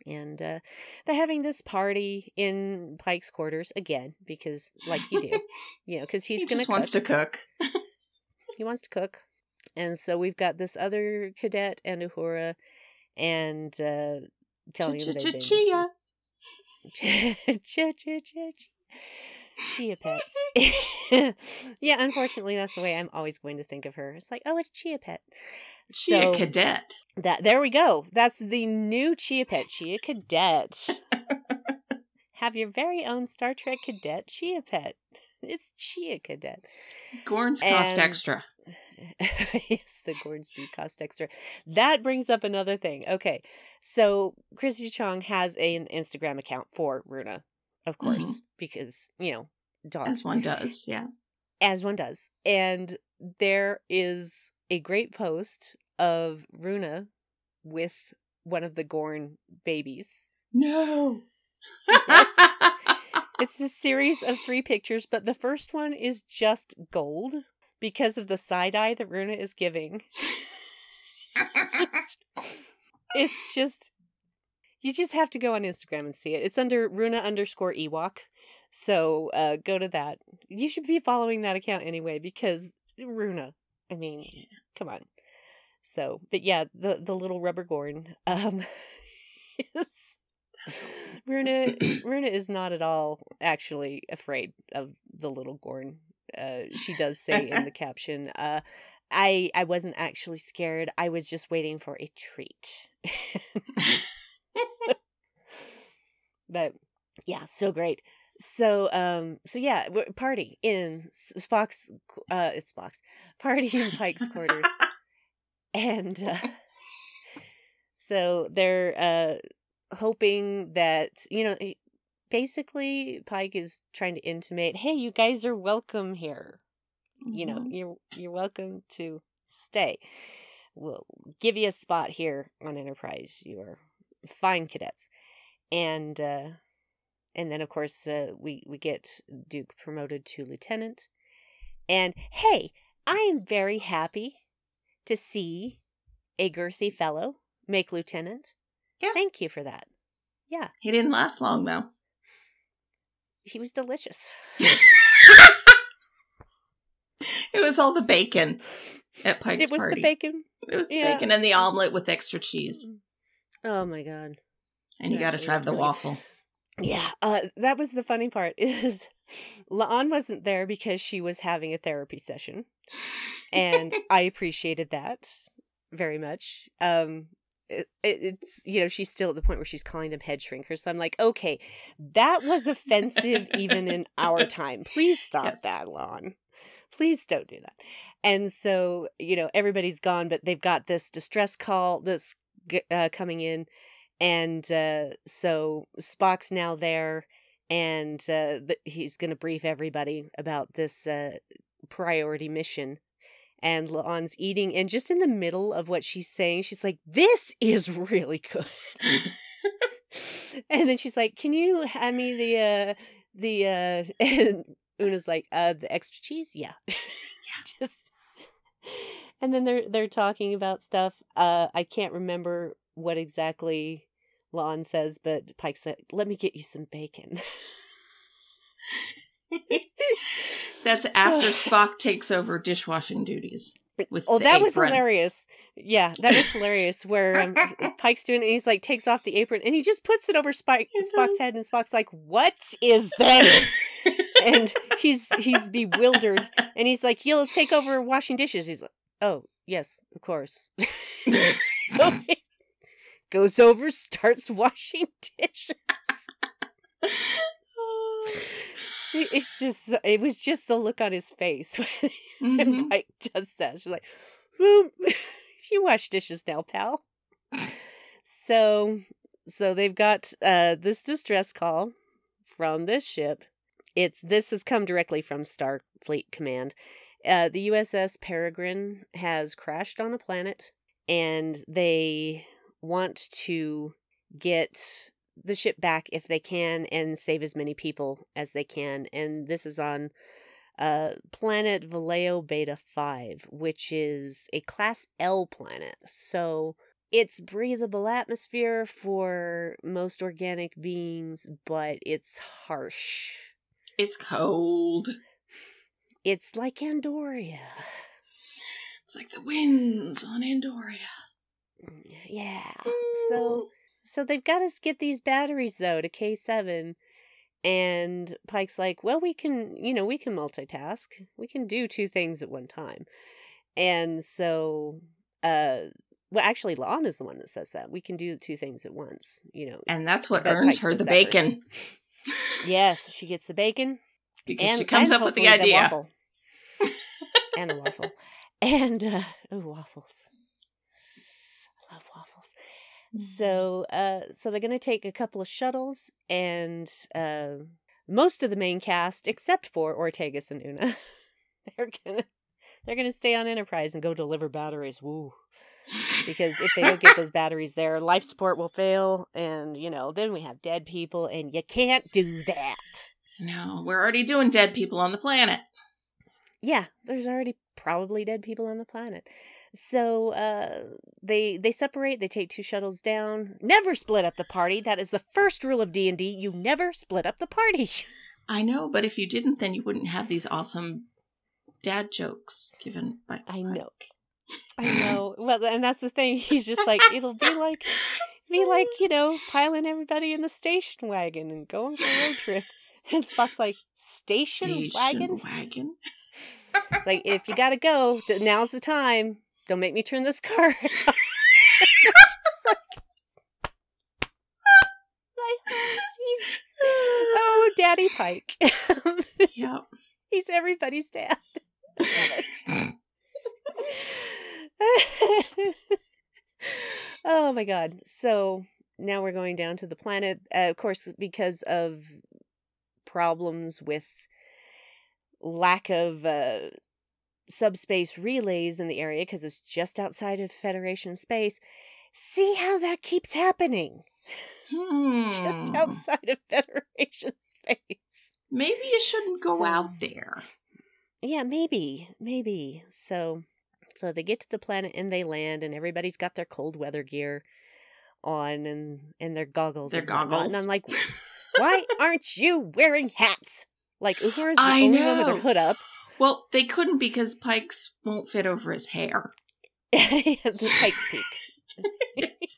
and uh, they're having this party in pike's quarters again because like you do you know because he's he gonna just wants to cook. he wants to cook. And so we've got this other cadet and Uhura and uh telling him they've been Chia. Ch- ch- ch- ch- Chia Pets. yeah, unfortunately, that's the way I'm always going to think of her. It's like, oh, it's Chia Pet. Chia So- Cadet. That there we go. That's the new Chia Pet, Chia Cadet. Have your very own Star Trek Cadet Chia Pet. It's Chia Cadet. Gorns cost extra. yes, the gourds do cost extra. That brings up another thing. Okay, so Chrissy Chong has an Instagram account for Runa, of mm-hmm. course, because you know, dogs As one does, yeah. as one does. And there is a great post of Runa with one of the Gorn babies. No. Yes. It's a series of three pictures, but the first one is just gold because of the side eye that Runa is giving. it's just you just have to go on Instagram and see it. It's under Runa underscore Ewok. So uh go to that. You should be following that account anyway because Runa. I mean, come on. So, but yeah, the the little rubber gorn um is awesome. Runa Runa is not at all actually afraid of the little Gorn. Uh, she does say in the caption, uh, "I I wasn't actually scared. I was just waiting for a treat." but yeah, so great. So um so yeah, party in Spock's uh it's Spock's party in Pike's quarters and uh, so they're uh hoping that you know eh, basically pike is trying to intimate hey you guys are welcome here you know Mhm. you're you're welcome to stay we'll give you a spot here on enterprise you're fine cadets and uh and then of course uh, we we get duke promoted to lieutenant and hey i am very happy to see a girthy fellow make lieutenant Yeah. thank you for that yeah He didn't last long though. he was delicious It was all the bacon at Pike's it was party. the bacon It was the yeah. bacon and the omelet with extra cheese. Oh my god And you got to try the really- waffle. Yeah, uh, that was the funny part. Is La'an wasn't there because she was having a therapy session, and I appreciated that very much. Um, it, it, it's you know she's still at the point where she's calling them head shrinkers. So I'm like, okay, that was offensive even in our time. Please stop Yes. that, La'an. Please don't do that. And so you know everybody's gone, but they've got this distress call that's g- uh, coming in and uh, so Spock's now there, and uh, th- he's going to brief everybody about this uh, priority mission. And La'an's eating, and just in the middle of what she's saying, she's like, "This is really good." and then she's like, "Can you hand me the uh, the?" Uh... And Una's like, "Uh, the extra cheese, yeah, yeah." just and then they're they're talking about stuff. Uh, I can't remember what exactly La'an says, but Pike said, "Let me get you some bacon." That's after Spock takes over dishwashing duties. With oh, that was hilarious. Yeah, that was hilarious. Where um, Pike's doing it, and he's like takes off the apron and he just puts it over Spike, Spock's head, and Spock's like, "What is this?" and he's he's bewildered, and he's like, "You'll take over washing dishes." He's like, "Oh, yes, of course." Goes over, starts washing dishes. See, it's just it was just the look on his face when Mhm. Pike does that. She's like, "Boom, you wash dishes now, pal." So, so they've got uh this distress call from this ship. It's this has come directly from Starfleet Command. Uh, the USS Peregrine has crashed on a planet, and they want to get the ship back if they can and save as many people as they can. And this is on uh, planet Valeo Beta 5, which is a Class L planet. So it's breathable atmosphere for most organic beings, but it's harsh. It's cold. It's like Andoria. It's like the winds on Andoria. Yeah. So so they've got to get these batteries though to K7 And Pike's like, well, we can, you know, we can multitask. We can do two things at one time. And so, uh, well, actually, La'an is the one that says that we can do two things at once. You know, And that's what earns Pike her the bacon. yes, she gets the bacon Because and she comes up with the idea. And a waffle, and uh, oh, waffles. I love waffles. Mm-hmm. So, uh, so they're gonna take a couple of shuttles, and uh, most of the main cast, except for Ortegas and Una, they're gonna they're gonna stay on Enterprise and go deliver batteries. Woo! Because if they don't get those batteries there, life support will fail, and you know, then we have dead people, and you can't do that. No, we're already doing dead people on the planet. Yeah, there's already probably dead people on the planet. So uh, they they separate. They take two shuttles down. Never split up the party. That is the first rule of D and D. You never split up the party. I know, but if you didn't, then you wouldn't have these awesome dad jokes given by. I know. I know. Well, and that's the thing. He's just like it'll be like be like you know piling everybody in the station wagon and going for a road trip. And Spock's like station, Station wagon. wagon. It's like if you gotta go, th- now's the time. Don't make me turn this car. Like, oh, Daddy Pike. Yep. he's everybody's dad. oh my god. So now we're going down to the planet. Uh, of course, because of problems with lack of uh, subspace relays in the area, because it's just outside of Federation space. See how that keeps happening? Hmm. Just outside of Federation space. Maybe you shouldn't go So- out there. Yeah, maybe, maybe. So, so they get to the planet and they land, and everybody's got their cold weather gear on and and their goggles. Their and goggles. And I'm like, why aren't you wearing hats? Like Uhura's the I only one with know. her hood up. Well, they couldn't because Pike's won't fit over his hair. the Pikes Peak.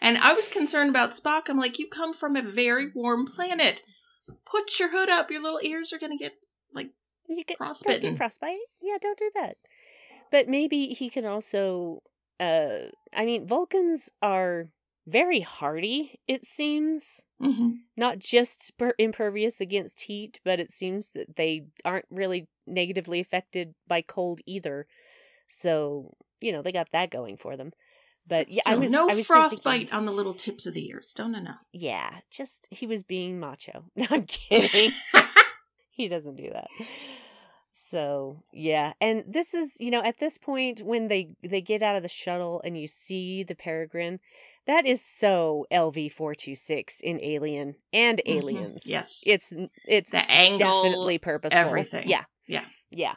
and I was concerned about Spock. I'm like, you come from a very warm planet. Put your hood up. Your little ears are going to get like You get frostbitten. frostbite. Yeah, don't do that. But maybe he can also. Uh, I mean, Vulcans are very hardy. It seems. hmm not just per- impervious against heat, but it seems that they aren't really negatively affected by cold either. So you know they got that going for them. But yeah, I was no I was frostbite Thinking, on the little tips of the ears. Don't know. yeah, just he was being macho. No, I'm kidding. he doesn't do that. So yeah, and this is you know at this point when they they get out of the shuttle and you see the peregrine, that is so LV four two six in Alien and Mhm. Aliens. Yes. it's it's the angle, definitely purposeful. everything. Yeah, Yeah. yeah.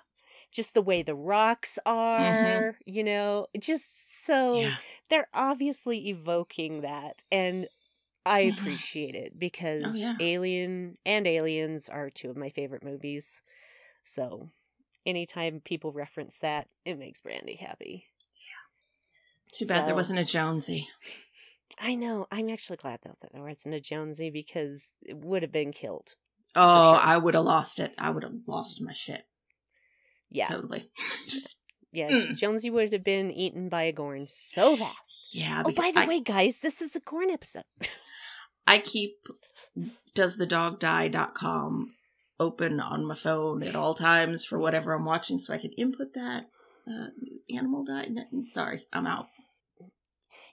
Just the way the rocks are, you know, just so Yeah. they're obviously evoking that and I Mhm. appreciate it because Oh, yeah. Alien and Aliens are two of my favorite movies. So anytime people reference that, it makes Brandy happy. Too bad there wasn't a Jonesy. I know. I'm actually glad though that there wasn't a Jonesy because it would have been killed. Oh, sure. I would have lost it. I would have lost my shit. Yeah. Totally. Just Yeah. Mm. Jonesy would have been eaten by a Gorn so fast. yeah. Oh, by the I, way, guys, this is a Gorn episode. I keep doesthedogdie.com open on my phone at all times for whatever I'm watching, so I can input that. Uh, animal died. Sorry, I'm out.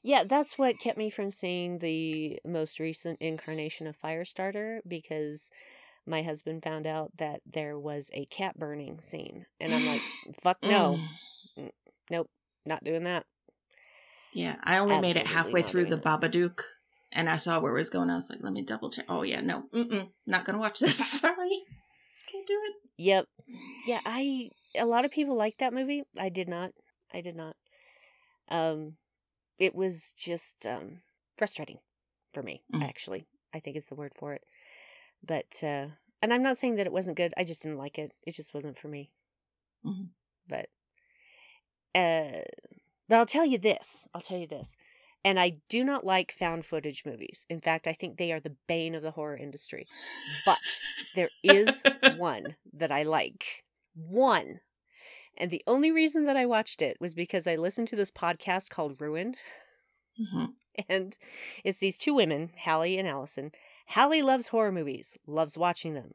Yeah, that's what kept me from seeing the most recent incarnation of Firestarter because my husband found out that there was a cat burning scene. And I'm like, fuck no, Mm. not doing that. Yeah, I only made it halfway through the Babadook, and I saw where it was going. I was like, let me double check. Oh yeah, no, mm-mm, not gonna watch this. Sorry, can't do it. Yep. Yeah, I a lot of people like that movie. I did not. I did not. Um it was just um frustrating for me, Mm. actually. I think is the word for it. But uh and I'm not saying that it wasn't good. I just didn't like it. It just wasn't for me. Mhm. But uh but I'll tell you this. I'll tell you this. And I do not like found footage movies. In fact, I think they are the bane of the horror industry. But there is one that I like. One. And the only reason that I watched it was because I listened to this podcast called Ruined. hmm And it's these two women, Hallie and Allison. Hallie loves horror movies, loves watching them.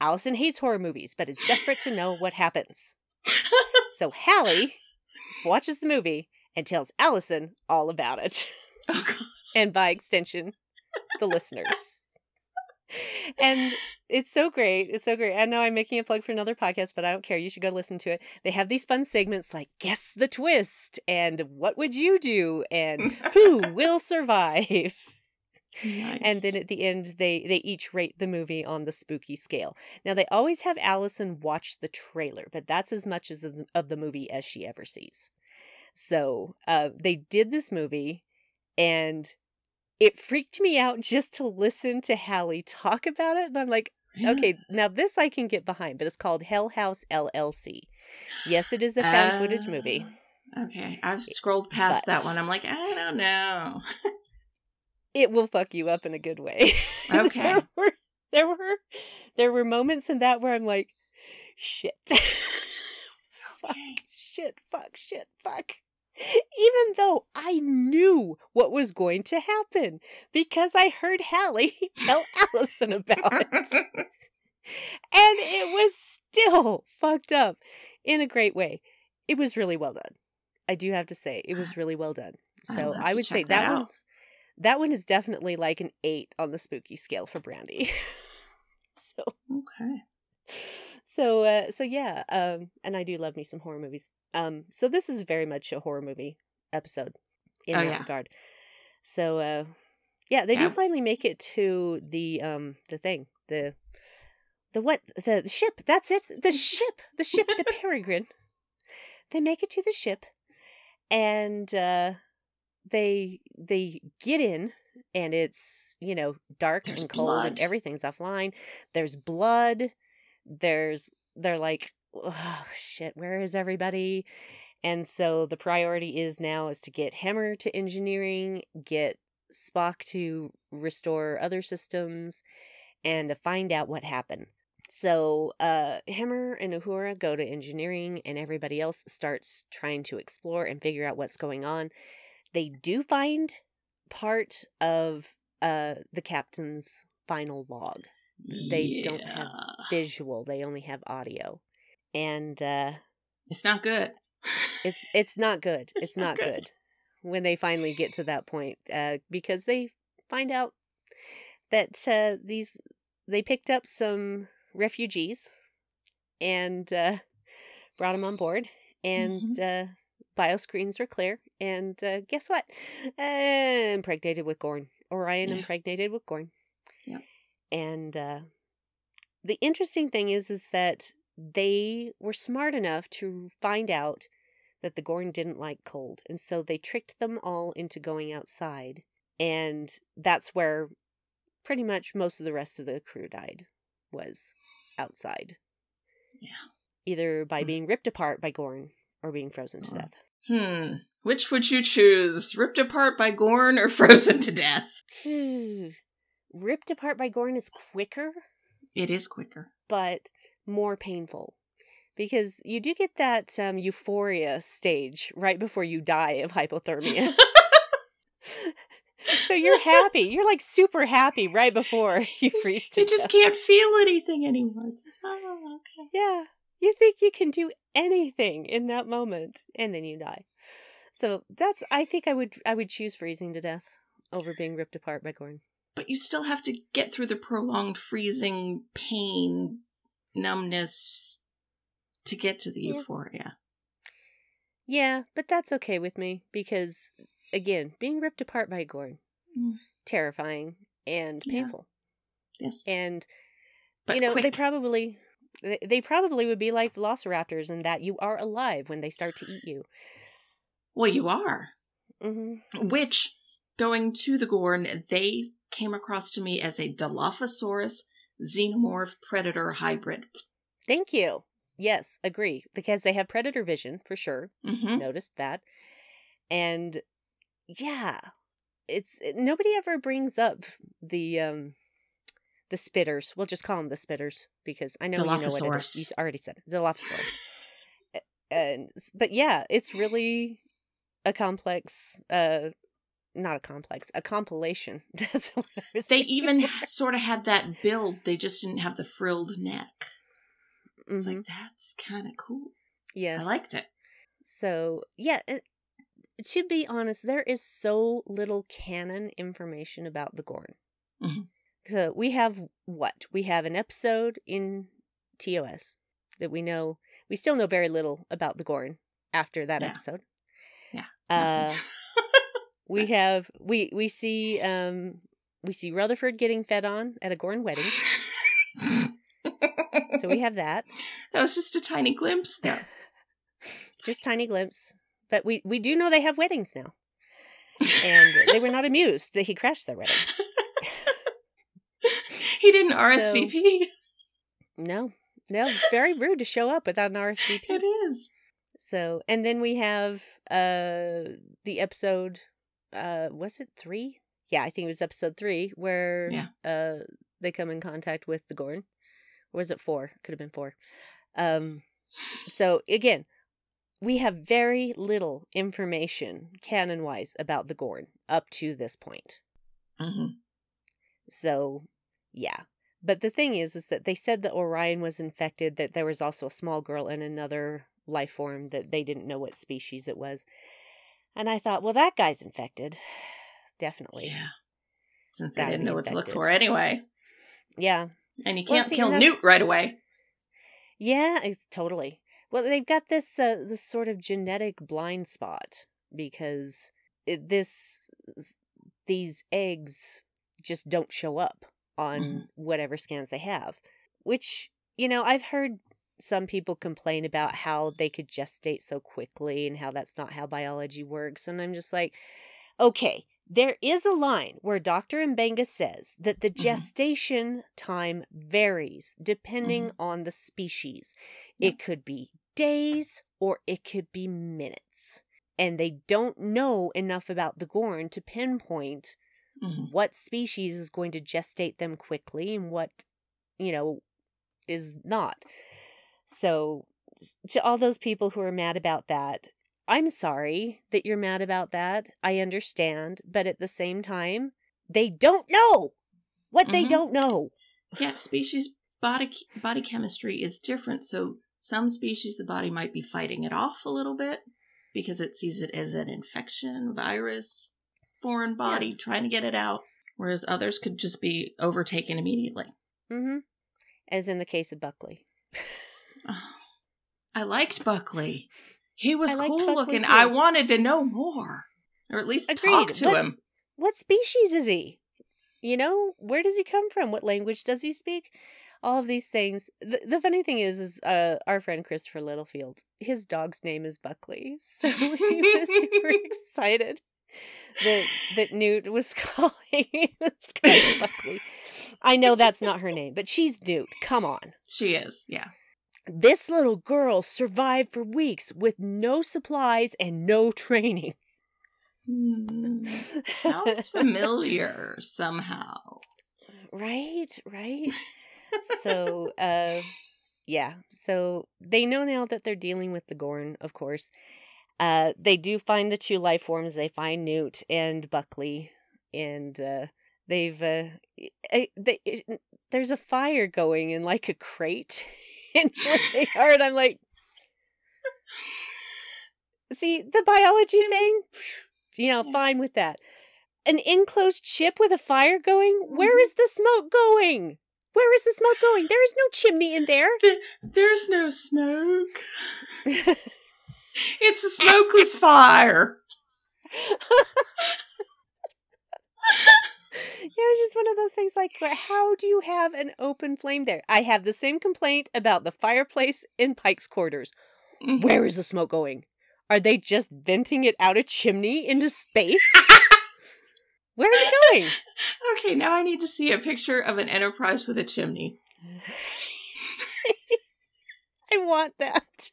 Allison hates horror movies, but is desperate to know what happens. So Hallie watches the movie and tells Allison all about it. Oh gosh. And by extension, the listeners. And it's so great. It's so great. I know I'm making a plug for another podcast, but I don't care. You should go listen to it. They have these fun segments like Guess the Twist and What Would You Do? and Who Will Survive? Nice. And then at the end, they they each rate the movie on the spooky scale. Now they always have Allison watch the trailer, but that's as much as of the, of the movie as she ever sees. So uh, they did this movie, and it freaked me out just to listen to Hallie talk about it. And I'm like, Really? okay, now this I can get behind, but it's called Hell House LLC. Yes, it is a found footage movie. Uh, Okay, I've scrolled past that one. I'm like, I don't know. It will fuck you up in a good way. Okay. there were there were there were moments in that where I'm like, shit. fuck, Okay. shit, fuck, shit, fuck. Even though I knew what was going to happen because I heard Hallie tell Allison about it. And it was still fucked up in a great way. It was really well done. I do have to say, it was really well done. So I would say that that one's that one is definitely like an eight on the spooky scale for Brandy. so okay. So uh so yeah, um and I do love me some horror movies. Um so this is very much a horror movie episode in Oh, that yeah. regard. So uh yeah, they Yeah. do finally make it to the um the thing. The the what the, the ship. That's it. The ship. The ship, the peregrine. They make it to the ship and uh they they get in and it's, you know, dark There's and cold blood. and everything's offline. There's blood. There's they're like, oh shit, where is everybody? And so the priority is now is to get Hemmer to engineering, get Spock to restore other systems, and to find out what happened. So uh Hemmer and Uhura go to engineering and everybody else starts trying to explore and figure out what's going on. They do find part of uh the captain's final log. They don't have Visual, they only have audio. And uh It's not good. it's it's not good. It's, It's not not good. good. when they finally get to that point uh, because they find out that uh, these they picked up some refugees and uh, brought them on board and uh, bioscreens are clear and uh, guess what uh, impregnated with gorn orion Yeah. impregnated with gorn. And uh, the interesting thing is is that they were smart enough to find out that the Gorn didn't like cold, and so they tricked them all into going outside, and that's where pretty much most of the rest of the crew died was outside. Yeah. Either by Mm. being ripped apart by Gorn or being frozen to death. Hmm. Which would you choose? Ripped apart by Gorn or frozen to death? Ripped apart by Gorn is quicker, It is quicker. but more painful. Because you do get that um, euphoria stage right before you die of hypothermia. so you're happy. You're like super happy right before you freeze to death. You just death. can't feel anything anymore. It's like, oh, okay. Yeah. You think you can do anything in that moment and then you die. So that's I think I would I would choose freezing to death over being ripped apart by Gorn. But you still have to get through the prolonged freezing pain, numbness to get to the Yeah. euphoria. Yeah, but that's okay with me because again, being ripped apart by Gorn, Mm. terrifying and Yeah. painful. Yes. And But you know, they probably they- probably would be like velociraptors in that you are alive when they start to eat you. well, you are. hmm Which, going to the Gorn, they came across to me as a Dilophosaurus xenomorph predator hybrid. Thank you. Yes, agree because they have predator vision for sure. Mm-hmm. Noticed that, and yeah, it's nobody ever brings up the um the spitters. We'll just call them the spitters because I know you know what it is. You already said it. Dilophosaurus. And but yeah, it's really a complex uh not a complex, a compilation. That's what I was They thinking. even sort of had that build. They just didn't have the frilled neck. It's Mhm. like that's kind of cool. yes. I liked it. So, yeah, uh, to be honest, there is so little canon information about the Gorn. Mhm. So, we have what? We have an episode in TOS that we know, we still know very little about the Gorn after that Yeah. episode. Yeah, Uh. we have, we, we see, um, we see Rutherford getting fed on at a Gorn wedding. So we have that. that was just a tiny glimpse there. just tiny glimpse. But we we do know they have weddings now, and they were not amused that he crashed their wedding. he didn't RSVP. No, no, very rude to show up without an RSVP. It is. So, and then we have uh the episode. Uh, was it three? Yeah, I think it was episode three where Yeah. uh they come in contact with the Gorn. Or was it four? Could have been four. Um, so again, we have very little information canon wise about the Gorn up to this point. hmm So, yeah. But the thing is, is that they said that Orion was infected, that there was also a small girl and another life form that they didn't know what species it was. And I thought, well, that guy's infected. Definitely. Yeah. Since they didn't know what to look for anyway. Yeah. And you can't see, kill Newt right away. Yeah, it's totally. Well, they've got this uh, this sort of genetic blind spot because it, this these eggs just don't show up on Mhm. whatever scans they have. Which you know, I've heard some people complain about how they could gestate so quickly and how that's not how biology works, and I'm just like, okay. There is a line where Dr. Mbenga says that the Mhm. gestation time varies depending on the species. Yeah. It could be days or it could be minutes. And they don't know enough about the Gorn to pinpoint Mhm. what species is going to gestate them quickly and what, you know, is not. So, to all those people who are mad about that, I'm sorry that you're mad about that. I understand. But at the same time, they don't know what they Mhm. don't know. Yeah, species body body chemistry is different. So some species the body might be fighting it off a little bit because it sees it as an infection, virus, foreign body trying to get it out, whereas others could just be overtaken immediately. hmm As in the case of Buckley. Oh, I liked Buckley. He was cool Buckley looking. too. I wanted to know more, or at least talk to What- him. what species is he? You know, where does he come from? What language does he speak? All of these things. The, the funny thing is, is uh, our friend Christopher Littlefield, his dog's name is Buckley, so he was super excited that that Newt was calling this guy Buckley. I know that's not her name, but she's Newt. Come on. She is, yeah. This little girl survived for weeks with no supplies and no training. Hmm, sounds familiar somehow. Right, right. so, uh, yeah. So they know now that they're dealing with the Gorn, of course. Uh, they do find the two life forms. They find Newt and Buckley, and uh, they've uh, they, there's a fire going in like a crate in where they are, and I'm like, see the biology Sim- thing, you know, Yeah. fine with that. An enclosed ship with a fire going? Where Mhm. is the smoke going? Where is the smoke going? There is no chimney in there. Th- There's no smoke. It's a smokeless fire. it was just one of those things like, how do you have an open flame there? I have the same complaint about the fireplace in Pike's quarters. Mhm. Where is the smoke going? Are they just venting it out a chimney into space? Where is it going? Okay, now I need to see a picture of an Enterprise with a chimney. I want that.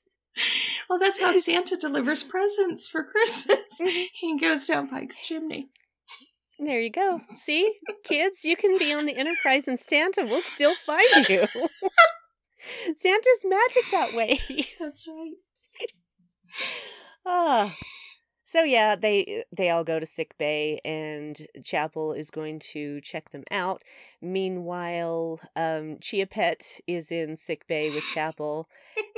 well, that's how Santa delivers presents for Christmas. he goes down Pike's chimney. There you go. See, kids, you can be on the Enterprise and Santa will still find you. Santa's magic that way. That's right. Ah. So yeah, they they all go to sick bay and Chapel is going to check them out. Meanwhile, um Chia Pet is in sick bay with Chapel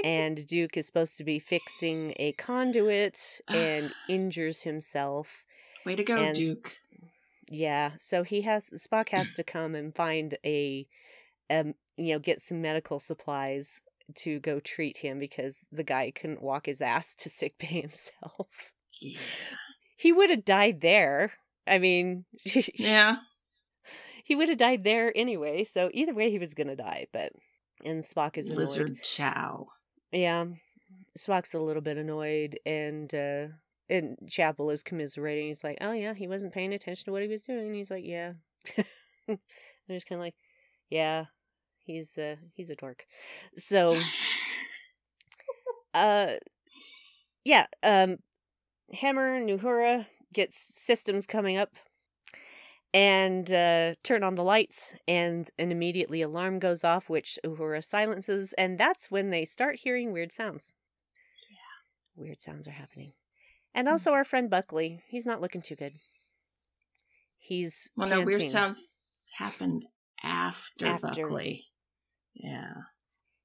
and Duke is supposed to be fixing a conduit and injures himself. Way to go, And- Duke. Yeah, so he has Spock has to come and find a um you know, get some medical supplies to go treat him because the guy couldn't walk his ass to sick bay himself. Yeah. He would have died there. I mean, yeah. he would have died there anyway. So either way, he was gonna die. But and Spock is annoyed. Lizard chow. Yeah, Spock's a little bit annoyed, and uh and Chapel is commiserating. He's like, "Oh yeah, he wasn't paying attention to what he was doing." And he's like, "Yeah." I'm just kind of like, "Yeah, he's uh he's a dork." So uh yeah um Hemmer nuhura gets systems coming up and uh turn on the lights and an immediately alarm goes off which uhura silences and that's when they start hearing weird sounds yeah weird sounds are happening and also our friend buckley he's not looking too good he's Well, no, weird sounds happened after, After. Buckley. Yeah.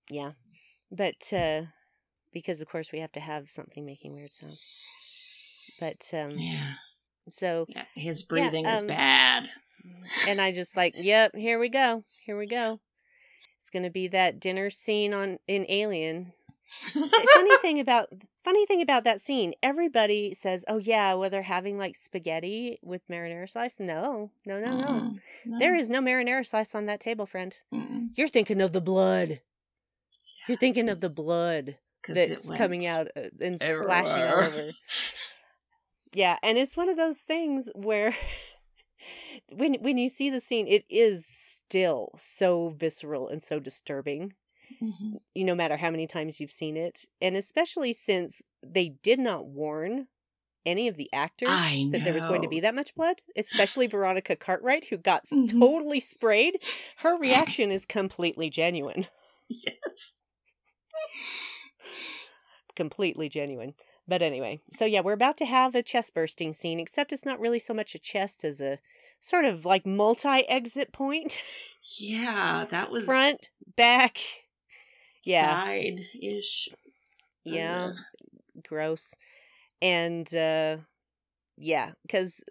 Yeah. But uh because of course we have to have something making weird sounds. But um Yeah. so Yeah. His breathing is um, bad. and I just like, yep, here we go. Here we go. It's going to be that dinner scene on in Alien. The funny thing about funny thing about that scene, everybody says, "Oh yeah, well they're having like spaghetti with marinara slice." No. No, no, no. Mm-mm. No. There is no marinara slice on that table, friend. Mm-mm. You're thinking of the blood. You're thinking of the blood that's coming out uh, and splashing all everywhere. over. Yeah, and it's one of those things where when when you see the scene, it is still so visceral and so disturbing. Mhm. You no matter how many times you've seen it, and especially since they did not warn any of the actors that there was going to be that much blood, especially Veronica Cartwright, who got Mhm. totally sprayed. Her reaction is completely genuine. Yes. completely genuine. But anyway, so yeah, we're about to have a chest bursting scene, except it's not really so much a chest as a sort of like multi exit point. Yeah, that was Front, back. Yeah. side ish. Yeah, gross. And uh yeah, because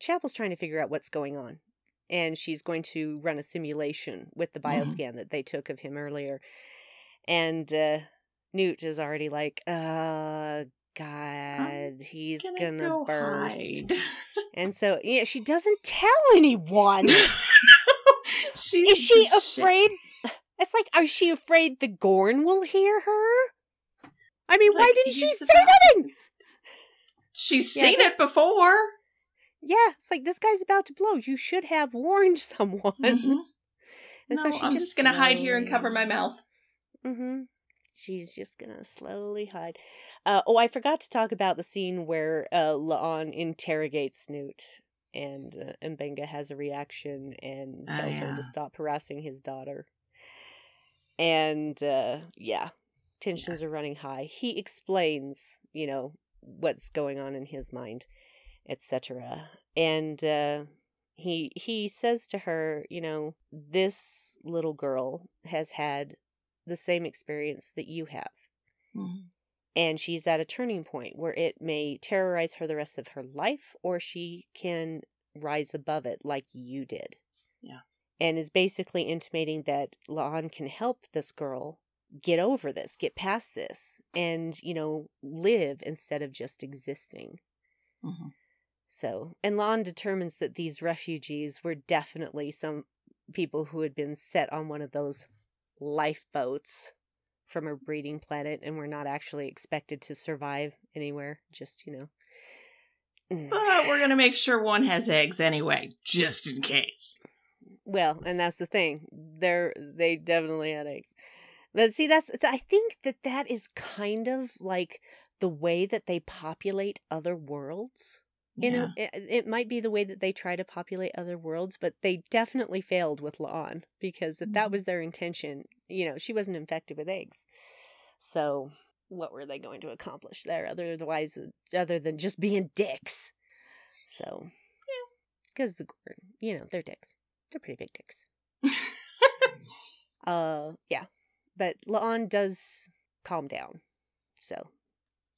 Chapel's trying to figure out what's going on. And she's going to run a simulation with the Mhm. bioscan that they took of him earlier. And uh Newt is already like, uh God, he's Gonna, gonna, go burst. And so yeah, she doesn't tell anyone. she is she afraid? It's like, is she afraid the Gorn will hear her? I mean, why didn't she say about- something? She's Yeah, seen this- it before. Yeah, it's like this guy's about to blow. You should have warned someone. Mhm. And no, so she I'm just gonna hide here and cover my mouth. Mm-hmm. She's just gonna slowly hide. Uh, oh, I forgot to talk about the scene where uh, La'an interrogates Newt, and uh, Mbenga has a reaction and Oh, tells her yeah. to stop harassing his daughter. And uh, yeah, tensions are running high. He explains, you know, what's going on in his mind, etc. And uh, he he says to her, you know, this little girl has had the same experience that you have. Mhm. And she's at a turning point where it may terrorize her the rest of her life, or she can rise above it like you did. Yeah. And is basically intimating that La'an can help this girl get over this, get past this, and, you know, live instead of just existing. Mhm. So, and La'an determines that these refugees were definitely some people who had been set on one of those lifeboats from a breeding planet and were not actually expected to survive anywhere. Just, you know. But we're gonna make sure one has eggs anyway, just in case. Well, and that's the thing. They're they definitely had eggs. But see, that's I think that that is kind of like the way that they populate other worlds. You know, it, it might be the way that they try to populate other worlds, but they definitely failed with La'an because if that Mhm. was their intention, you know, she wasn't infected with eggs. So, what were they going to accomplish there otherwise other than just being dicks? So, yeah, because the you know, they're dicks. They're pretty big dicks. Uh, yeah, but La'an does calm down. So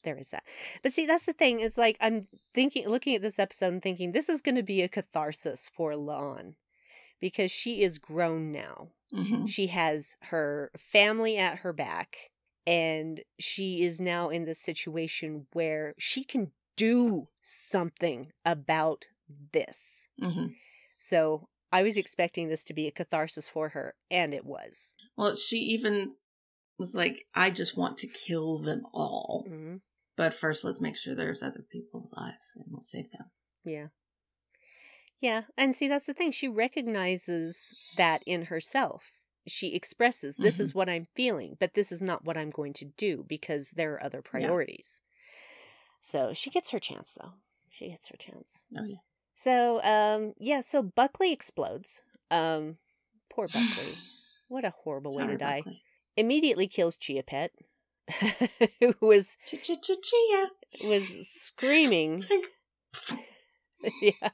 there is that. But see, that's the thing is like I'm thinking, looking at this episode and thinking this is going to be a catharsis for La'an because she is grown now. Mhm. She has her family at her back, and she is now in this situation where she can do something about this. Mhm. So I was expecting this to be a catharsis for her, and it was. Well, she even was like, I just want to kill them all. hmm But first, let's make sure there's other people alive and we'll save them. Yeah. Yeah. And see, that's the thing. She recognizes that in herself. She expresses, this is what I'm feeling, but this is not what I'm going to do because there are other priorities. So she gets her chance, though. She gets her chance. Oh, yeah. So, um, yeah, so Buckley explodes. Um, poor Buckley. What a horrible way to die. Buckley. Immediately kills Chia Pet, who was Ch-ch-ch-chia. was screaming yeah,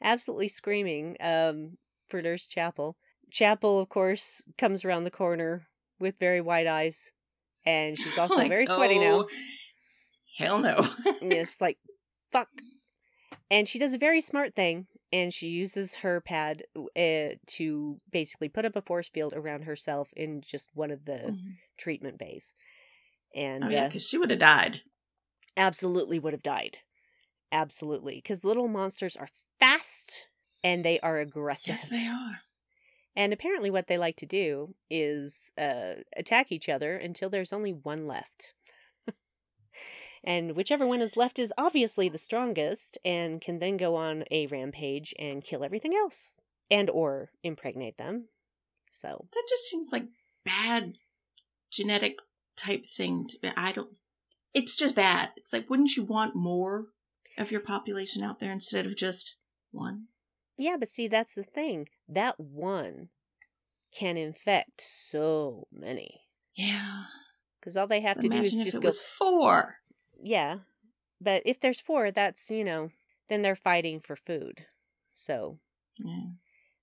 absolutely screaming um, for Nurse Chapel. Chapel, of course, comes around the corner with very wide eyes, and she's also Like, very sweaty now. oh, Hell no. And it's like, fuck. And she does a very smart thing, and she uses her pad uh, to basically put up a force field around herself in just one of the Mhm. treatment bays. And oh, yeah, uh, because she would have died. absolutely would have died. Absolutely. Because little monsters are fast and they are aggressive. Yes, they are. And apparently, what they like to do is uh, attack each other until there's only one left. And whichever one is left is obviously the strongest and can then go on a rampage and kill everything else and or impregnate them. So, That just seems like bad genetic type thing. To. I don't. It's just bad. It's like, wouldn't you want more of your population out there instead of just one? yeah, but see, that's the thing. That one can infect so many. Yeah. Because all they have But to do is just go four. Yeah. But if there's four, that's, you know, then they're fighting for food. So Yeah.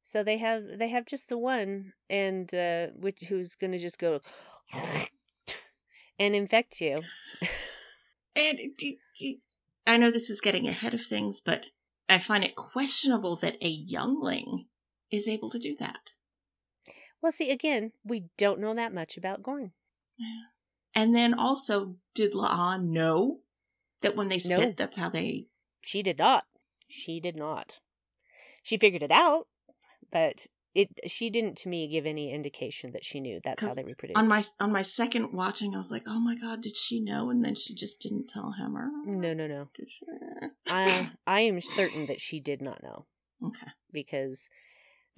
so they have they have just the one and uh which who's going to just go and infect you. And I know this is getting ahead of things, but I find it questionable that a youngling is able to do that. Well, see again, we don't know that much about Gorn. And then also, did La'an know that when they spit, No. that's how they. She did not. She did not. She figured it out, but it she didn't to me give any indication that she knew that's how they reproduced. On my on my second watching, I was like, "Oh my god, did she know?" And then she just didn't tell him. Or no, no, no. I I am certain that she did not know. okay. because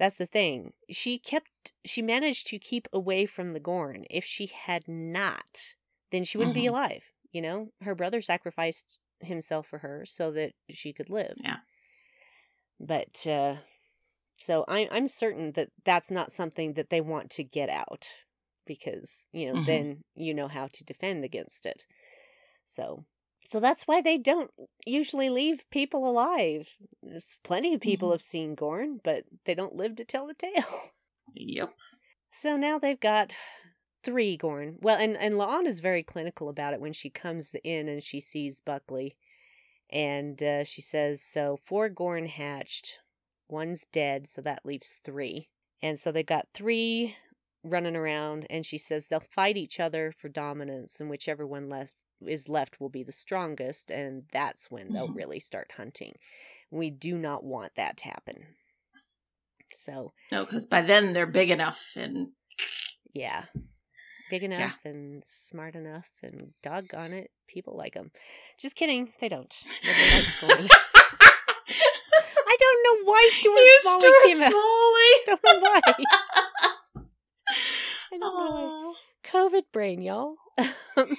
that's the thing. She kept she managed to keep away from the Gorn. If she had not, then she wouldn't be Mhm. alive, you know? Her brother sacrificed himself for her so that she could live. Yeah. But uh so I I'm certain that that's not something that they want to get out because, you know, Mhm. then you know how to defend against it. So so that's why they don't usually leave people alive. There's plenty of people Mhm. have seen Gorn, but they don't live to tell the tale. Yep. So now they've got three Gorn. Well, and and La'an is very clinical about it when she comes in and she sees Buckley, and uh, she says, "So four Gorn hatched, one's dead, so that leaves three, and so they've got three running around." And she says they'll fight each other for dominance, and whichever one left is left will be the strongest, and that's when they'll Mhm. really start hunting. We do not want that to happen. So No, because by then they're big enough and Yeah. Big enough and smart enough and doggone it, people like them. Just kidding, they don't. I don't know why Stuart You, Smalley Stuart came out. Smalley. I don't know why. I don't know why. Aw. brain, y'all.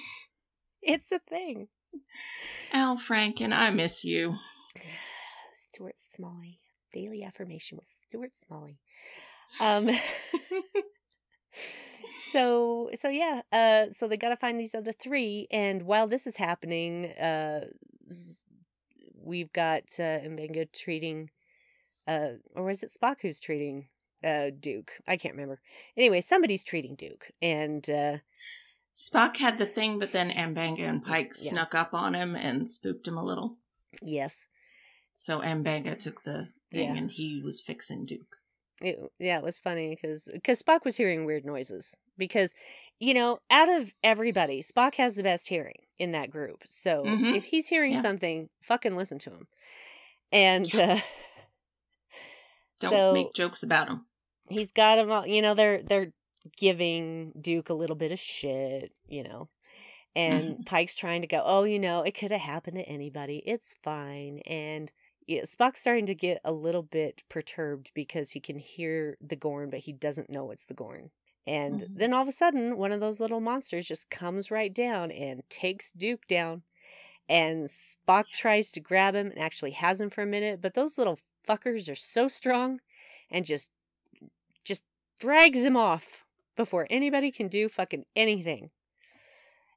it's a thing. Al Franken, I miss you. Stuart Smalley. Daily affirmation with Stuart Smalley. Um so so yeah, uh so they got to find these other 3 and while this is happening, uh we've got uh Mbenga treating uh or is it Spock who's treating uh Duke? I can't remember. Anyway, somebody's treating Duke and uh Spock had the thing, but then Mbenga and Pike yeah. snuck up on him and spooked him a little. Yes. So Mbenga took the thing yeah. and he was fixing Duke. It, yeah, it was funny because because Spock was hearing weird noises because you know out of everybody Spock has the best hearing in that group. So mm-hmm. if he's hearing yeah. something, fucking listen to him. And uh, don't so make jokes about him. He's got him all. You know they're they're giving Duke a little bit of shit. You know. And mm-hmm. Pike's trying to go, oh, you know, it could have happened to anybody. It's fine. And yeah, Spock's starting to get a little bit perturbed because he can hear the Gorn, but he doesn't know it's the Gorn. And mm-hmm. then all of a sudden, one of those little monsters just comes right down and takes Duke down. And Spock tries to grab him and actually has him for a minute, but those little fuckers are so strong and just just drags him off before anybody can do fucking anything.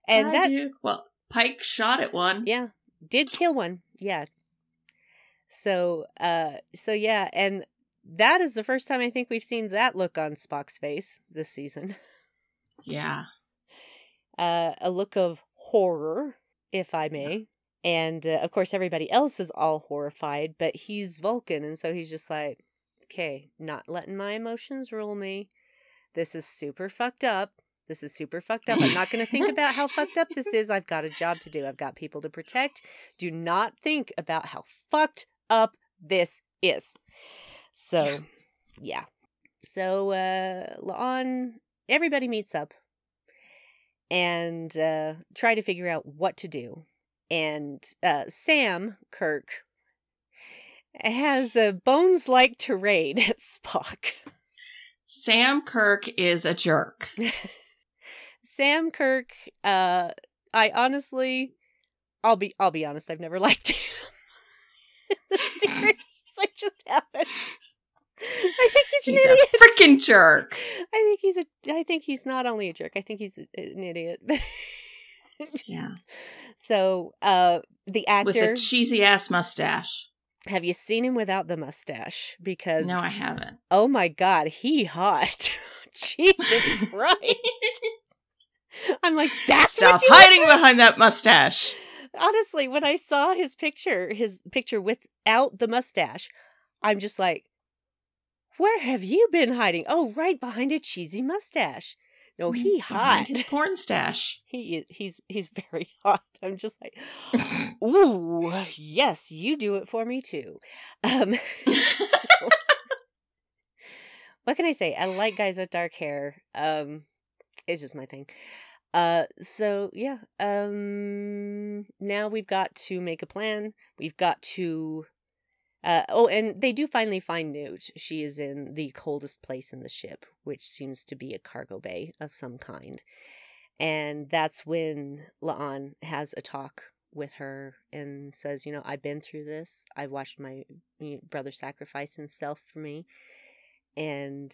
And I that do. well, Pike shot at one. Yeah, did kill one. Yeah, so, uh, so yeah, and that is the first time I think we've seen that look on Spock's face this season. Yeah. Uh, a look of horror, if I may. And uh, of course, everybody else is all horrified, but he's Vulcan, and so he's just like, okay, not letting my emotions rule me. This is super fucked up. This is super fucked up. I'm not going to think about how fucked up this is. I've got a job to do. I've got people to protect. Do not think about how fucked up this is. So, yeah. So, uh, La'an, everybody meets up and uh, try to figure out what to do. And uh, Sam Kirk has a bones like tirade at Spock. Sam Kirk is a jerk. Sam Kirk, uh, I honestly, I'll be, I'll be honest, I've never liked him the series. I just haven't. I think he's, he's an idiot. freaking jerk. I think he's a. I think he's not only a jerk. I think he's an idiot. yeah. So, uh, the actor with a cheesy ass mustache. Have you seen him without the mustache? Because no, I haven't. Oh my god, he hot. Jesus Christ. I'm like, that's stop hiding behind that mustache honestly, when I saw his picture, his picture without the mustache, I'm just like, where have you been hiding? Oh, right behind a cheesy mustache. No, mm, he hot. His porn stash. He is. He's he's very hot. I'm just like, ooh, yes, you do it for me too. Um, so, what can I say? I like guys with dark hair. Um, it's just my thing. Uh, so yeah, um, now we've got to make a plan. We've got to, uh, oh, and they do finally find Newt. She is in the coldest place in the ship, which seems to be a cargo bay of some kind. And that's when La'an has a talk with her and says, you know, I've been through this. I've watched my brother sacrifice himself for me. And,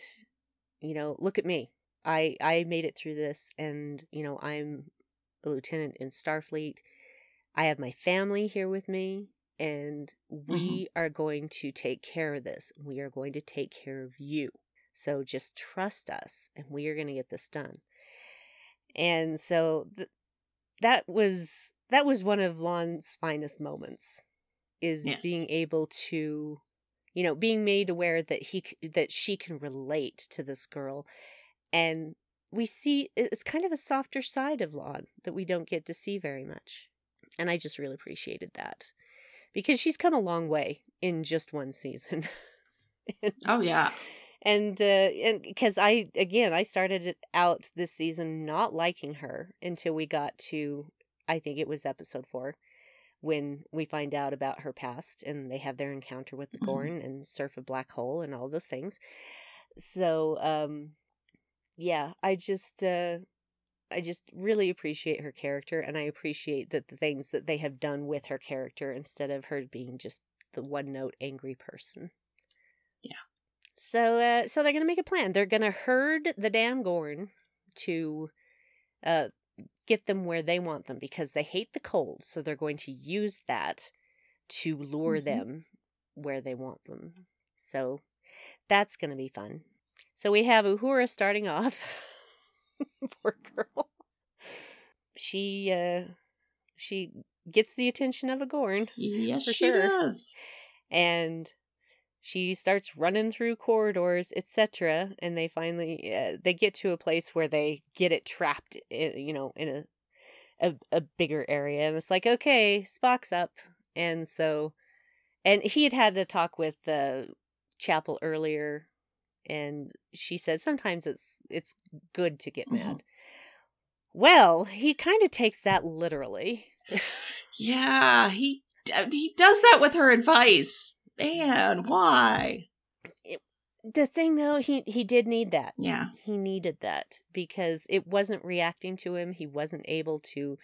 you know, look at me. I I made it through this and you know I'm a lieutenant in Starfleet. I have my family here with me and we mm-hmm. are going to take care of this. We are going to take care of you. So just trust us and we are going to get this done. And so th- that was that was one of La'an's finest moments is yes. being able to you know being made aware that he that she can relate to this girl and we see it's kind of a softer side of Lon that we don't get to see very much. And I just really appreciated that because she's come a long way in just one season. and, oh yeah. And uh and because I again I started out this season not liking her until we got to I think it was episode 4 when we find out about her past and they have their encounter with the mm-hmm. Gorn and surf a black hole and all those things. So um yeah, I just uh I just really appreciate her character, and I appreciate that the things that they have done with her character instead of her being just the one note angry person. Yeah. So, uh, so they're gonna make a plan. They're gonna herd the damn Gorn to, uh, get them where they want them because they hate the cold. So they're going to use that to lure Mhm. them where they want them. So that's gonna be fun. So we have Uhura starting off. Poor girl. She uh she gets the attention of a Gorn Yes, she sure. does. and she starts running through corridors etc and they finally uh, they get to a place where they get it trapped in, you know in a, a a bigger area and it's like okay spock's up and so and he had had a talk with the chapel earlier and she said sometimes it's it's good to get Mhm. mad well he kind of takes that literally Yeah, he he does that with her advice. Man, why? the thing though he he did need that Yeah. he needed that because it wasn't reacting to him he wasn't able to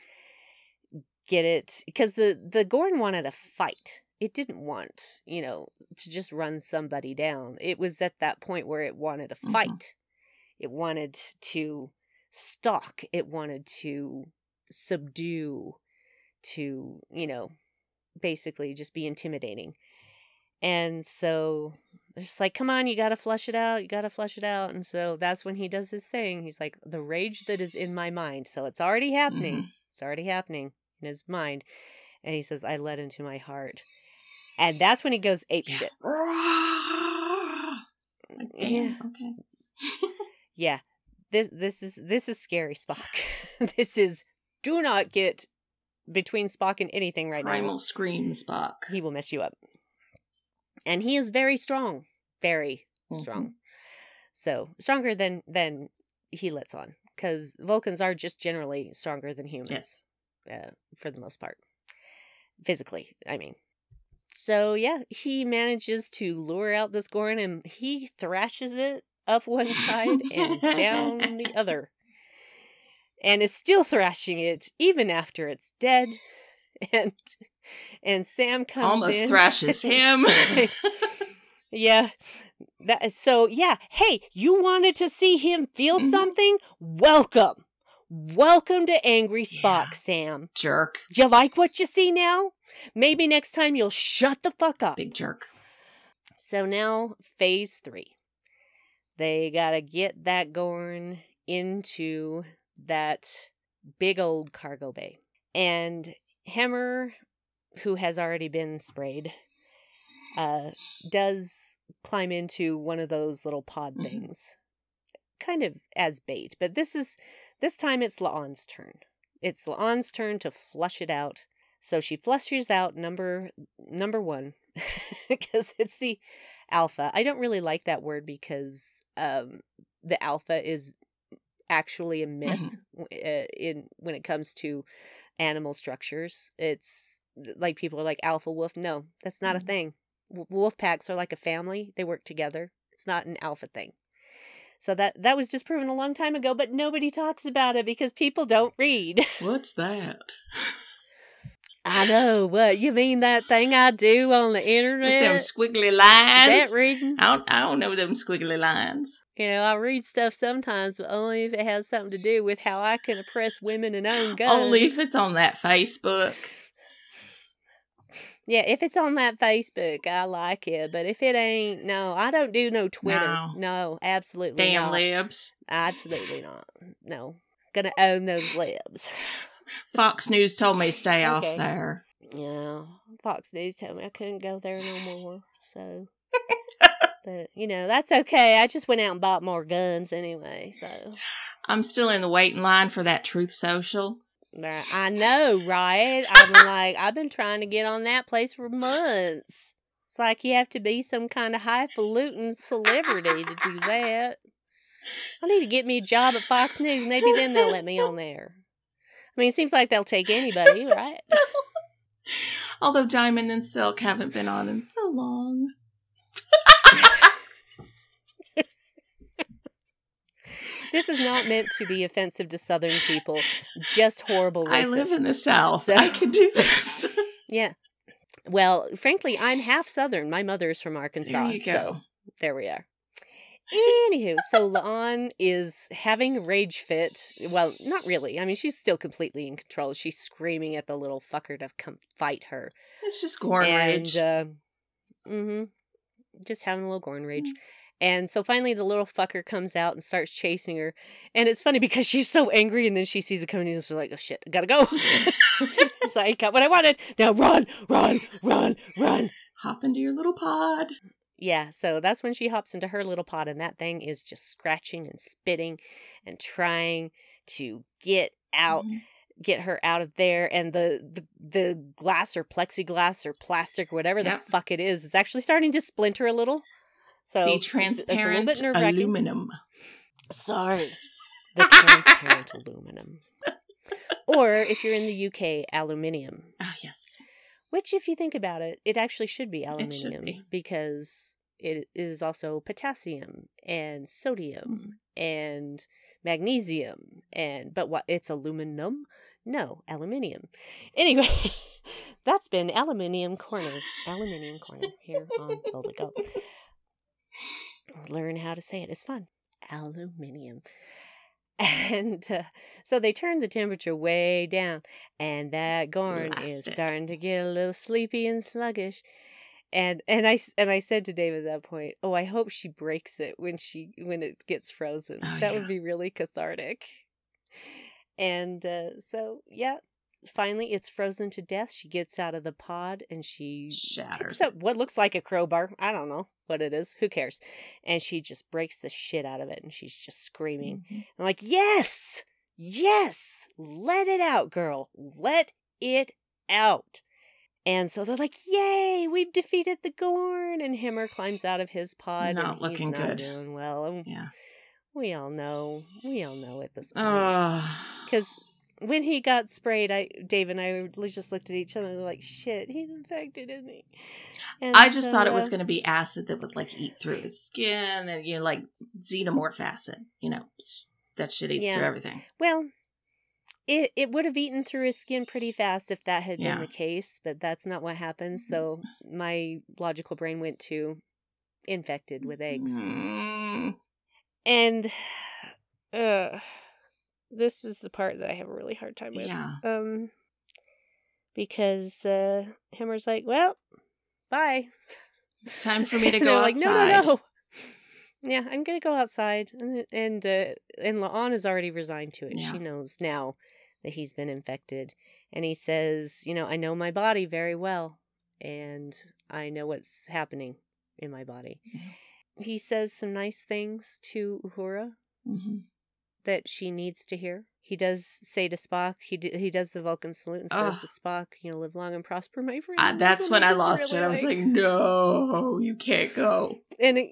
get it because the the gorn wanted a fight it didn't want you know to just run somebody down it was at that point where it wanted a Mhm. fight it wanted to stalk it wanted to subdue to you know basically just be intimidating and so it's like, come on, you got to flush it out. You got to flush it out. And so that's when he does his thing. He's like, the rage that is in my mind. So it's already happening. Mhm. It's already happening in his mind. And he says, I let into my heart. And that's when he goes ape shit. Like, Yeah. okay. Yeah. This this is this is scary Spock. this is do not get between Spock and anything right now. Primal now. scream Spock. He will mess you up. And he is very strong. Very Mhm. strong. So stronger than than he lets on. Because Vulcans are just generally stronger than humans. Yes. uh, for the most part. Physically, I mean. So yeah, he manages to lure out this Gorn and he thrashes it up one side and down the other. And is still thrashing it even after it's dead. And and Sam comes Almost in. thrashes him. Yeah. That so yeah, hey, you wanted to see him feel Mhm. something? Welcome. Welcome to Angry Spock, Yeah. Sam. jerk. Do you like what you see now? Maybe next time you'll shut the fuck up. Big jerk. So now, phase three. They gotta get that Gorn into that big old cargo bay. And Hemmer, who has already been sprayed, uh, does climb into one of those little pod Mhm. things. Kind of as bait. But this is this time it's La'an's turn. It's La'an's turn to flush it out. So she flushes out number number one because it's the alpha. I don't really like that word because um, the alpha is actually a myth uh, in when it comes to animal structures. It's like people are like alpha wolf. No, that's not Mhm. a thing. W- wolf packs are like a family. They work together. It's not an alpha thing. So that that was just proven a long time ago, but nobody talks about it because people don't read. What's that? I know what you mean. That thing I do on the internet. With them squiggly lines. that reading. I don't, I don't know them squiggly lines. You know, I read stuff sometimes, but only if it has something to do with how I can oppress women and own guns. Only if it's on that Facebook. Yeah, if it's on that Facebook, I like it. But if it ain't, no, I don't do no Twitter. No. absolutely Damn not. libs. Absolutely not. No, gonna own those libs. Fox News told me to stay off Okay. there. Yeah, Fox News told me I couldn't go there no more. So, but you know that's okay. I just went out and bought more guns anyway. So I'm still in the waiting line for that Truth Social. I know, right? Been like, I've been trying to get on that place for months. It's like you have to be some kind of highfalutin celebrity to do that. I need to get me a job at Fox News. Maybe then they'll let me on there. I mean, it seems like they'll take anybody, right? Although Diamond and Silk haven't been on in so long. This is not meant to be offensive to Southern people. Just horrible. Racists. I live in the South. So- I can do this. Yeah. Well, frankly, I'm half Southern. My mother is from Arkansas. there you So go. there we are. Anywho, so La'an is having a rage fit. Well, not really. I mean, she's still completely in control. She's screaming at the little fucker to come fight her. It's just Gorn rage. Uh, mm-hmm. Just having a little Gorn rage. Mm. And so finally the little fucker comes out and starts chasing her. And it's funny because she's so angry and then she sees it coming and she's like, oh shit, I gotta go. she's like, I got what I wanted. Now run, run, run, run. Hop into your little pod. Yeah, so that's when she hops into her little pod, and that thing is just scratching and spitting and trying to get out, Mhm. get her out of there. And the the, the glass or plexiglass or plastic or whatever Yep. the fuck it is is actually starting to splinter a little. So the it's- it's transparent aluminum. Sorry, the transparent aluminum. Or if you're in the UK, aluminium. Ah, yes. Which, if you think about it, it actually should be should aluminium be. because it is also potassium and sodium and magnesium and but what it's aluminum? No, aluminium. Anyway, that's been aluminium corner, aluminium corner here on Boldly Go. Learn how to say it. It's fun. Aluminium. And uh, so they turned the temperature way down, and that Gorn is it. starting to get a little sleepy and sluggish. And and I and I said to Dave at that point, "Oh, I hope she breaks it when she when it gets frozen. Oh, that yeah. would be really cathartic." And uh, so, yeah, finally it's frozen to death. She gets out of the pod and she Shatters. picks up what looks like a crowbar. I don't know what it is. Who cares? And she just breaks the shit out of it and she's just screaming. Mhm. I'm like, yes, yes, let it out, girl. Let it out. And so they're like, yay, we've defeated the Gorn. And Hemmer climbs out of his pod. Not and looking he's not good. doing well. And Yeah. we all know. We all know at this point. Because when he got sprayed, I Dave and I just looked at each other like, shit, he's infected, isn't he? And I just so, thought it was uh, going to be acid that would like eat through his skin and you know like xenomorph acid. You know that shit eats Yeah. through everything. Well, it it would have eaten through his skin pretty fast if that had Yeah. been the case, but that's not what happened. So my logical brain went to infected with eggs. Mm. And uh this is the part that I have a really hard time with. Yeah. Um because uh Hemmer's like, "Well, bye." It's time for me to go they're like, no, no, no. Yeah, I'm gonna go outside, and and uh, and La'an is already resigned to it. Yeah. She knows now that he's been infected, and he says, you know, I know my body very well, and I know what's happening in my body. Yeah. He says some nice things to Uhura Mhm. That she needs to hear. He does say to Spock, he d- he does the Vulcan salute and says to Spock, you know, live long and prosper, my friend. Uh, that's what when I lost really it. I was like, no, you can't go. and it-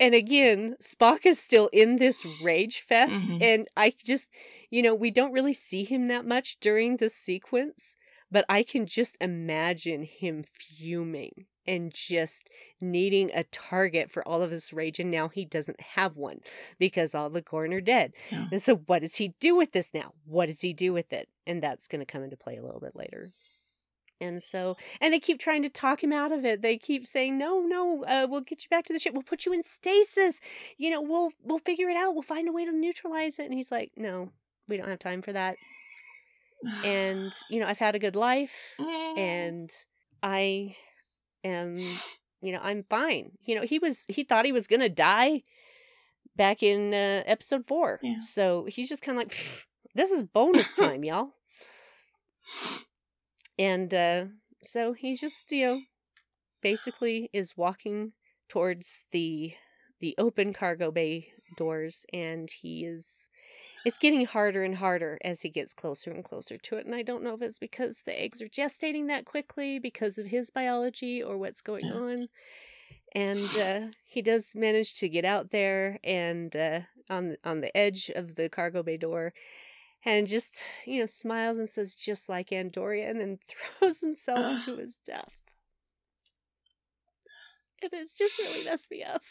and again spock is still in this rage fest Mhm. and i just you know we don't really see him that much during this sequence but i can just imagine him fuming and just needing a target for all of his rage and now he doesn't have one because all the Gorn are dead Yeah. and so what does he do with this now what does he do with it and that's going to come into play a little bit later and so, and they keep trying to talk him out of it. They keep saying, "No, no, uh, we'll get you back to the ship. We'll put you in stasis. You know, we'll we'll figure it out. We'll find a way to neutralize it." And he's like, "No, we don't have time for that. And you know, I've had a good life, Mm. and I am, you know, I'm fine. You know, he was he thought he was gonna die back in uh, episode four. Yeah. So he's just kind of like, this is bonus time, y'all." And uh, so he just, you know, basically is walking towards the the open cargo bay doors and he is it's getting harder and harder as he gets closer and closer to it and i don't know if it's because the eggs are gestating that quickly because of his biology or what's going Yeah. on and uh, he does manage to get out there and uh, on on the edge of the cargo bay door and just you know smiles and says just like Andoria and then throws himself to his death and it's just really messed me up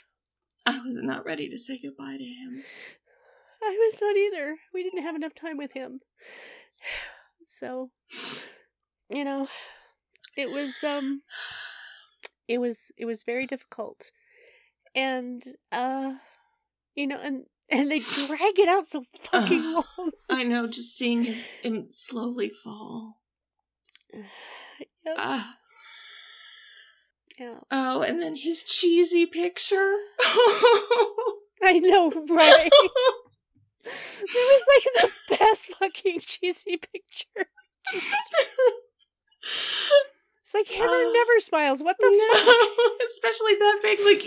I was not ready to say goodbye to him. I was not either. We didn't have enough time with him. So, you know, it was um it was it was very difficult. And uh you know, and and they drag it out so fucking Ugh. long. I know, just seeing his him slowly fall. Yep, Ah. yeah. Oh, and then his cheesy picture. I know, right? It was like the best fucking cheesy picture. It's like Hemmer Oh. never smiles. What the no, especially that big, like.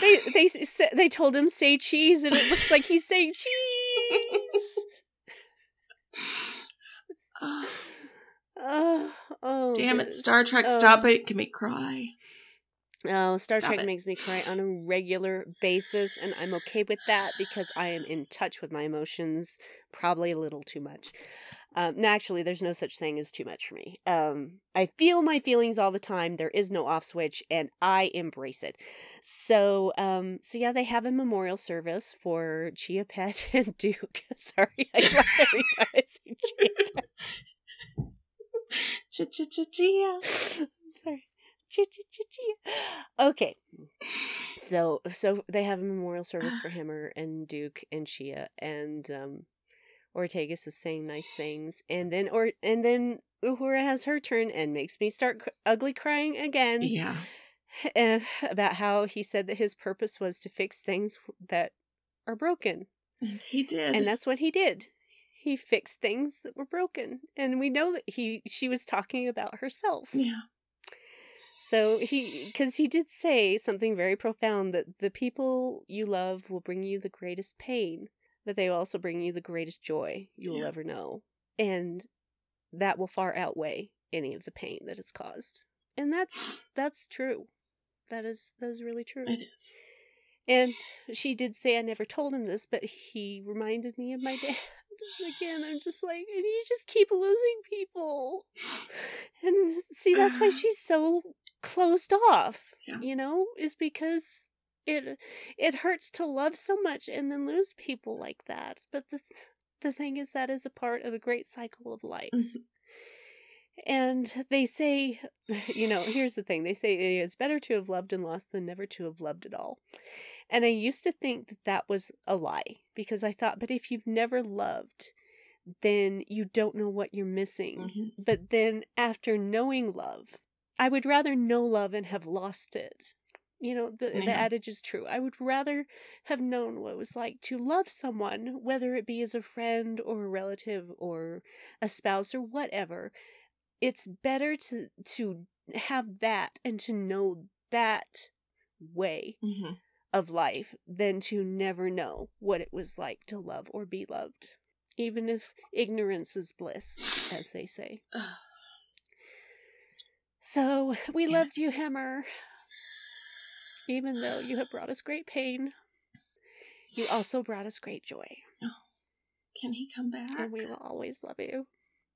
They they they told him say cheese, and it looks like he's saying cheese. Oh, oh damn it. Star Trek! Um, stop it! Can me cry. Oh, Star Stop Trek it. makes me cry on a regular basis, and I'm okay with that because I am in touch with my emotions probably a little too much. Um, no, actually, there's no such thing as too much for me. Um, I feel my feelings all the time. There is no off switch, and I embrace it. So, um, so yeah, they have a memorial service for Chia Pet and Duke. Sorry, I every time I say Chia Pet. Ch ch ch chia. I'm sorry. Okay. So so they have a memorial service for Hemmer and Duke and Chia and um Ortegas is saying nice things and then or and then Uhura has her turn and makes me start ugly crying again Yeah. uh, about how he said that his purpose was to fix things that are broken And he did. and that's what he did. He fixed things that were broken and we know that he she was talking about herself. yeah. So he, because he did say something very profound that the people you love will bring you the greatest pain, but they will also bring you the greatest joy you will Yeah. ever know. And that will far outweigh any of the pain that is caused. And that's, that's true. That is, that is really true. It is. And she did say I never told him this, but he reminded me of my dad. Again, I'm just like, and you just keep losing people. And see, that's why she's so closed off. Yeah. You know, is because it it hurts to love so much and then lose people like that. But the the thing is that is a part of the great cycle of life. Mhm. And they say, you know, here's the thing they say it's better to have loved and lost than never to have loved at all. And I used to think that that was a lie because I thought, but if you've never loved, then you don't know what you're missing. Mhm. But then after knowing love, I would rather know love and have lost it. You know, the, the adage is true. I would rather have known what it was like to love someone, whether it be as a friend or a relative or a spouse or whatever. It's better to to have that and to know that way Mhm. of life than to never know what it was like to love or be loved. Even if ignorance is bliss, as they say. So, we Yeah. loved you, Hemmer. Even though you have brought us great pain, you also brought us great joy. Oh, can he come back? And we will always love you.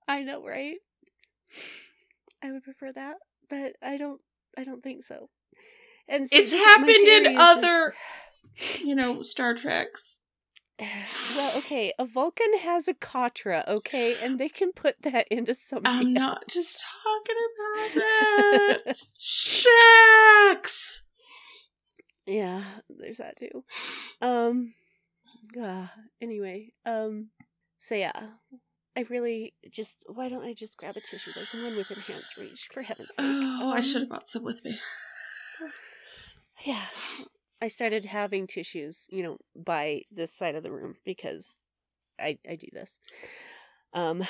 I know, right? I would prefer that, but I don't I don't think so. And so it's happened in just- other, you know, Star Treks. Well, okay, a Vulcan has a Katra, okay, and they can put that into something. I'm not else. just talking about that. Shaxs. Yeah, there's that too. Um uh, anyway, um so yeah. I really just why don't I just grab a tissue? There's one within hand's reach, for heaven's sake. Oh, I Um, should have brought some with me. Yeah. I started having tissues, you know, by this side of the room because I I do this. Um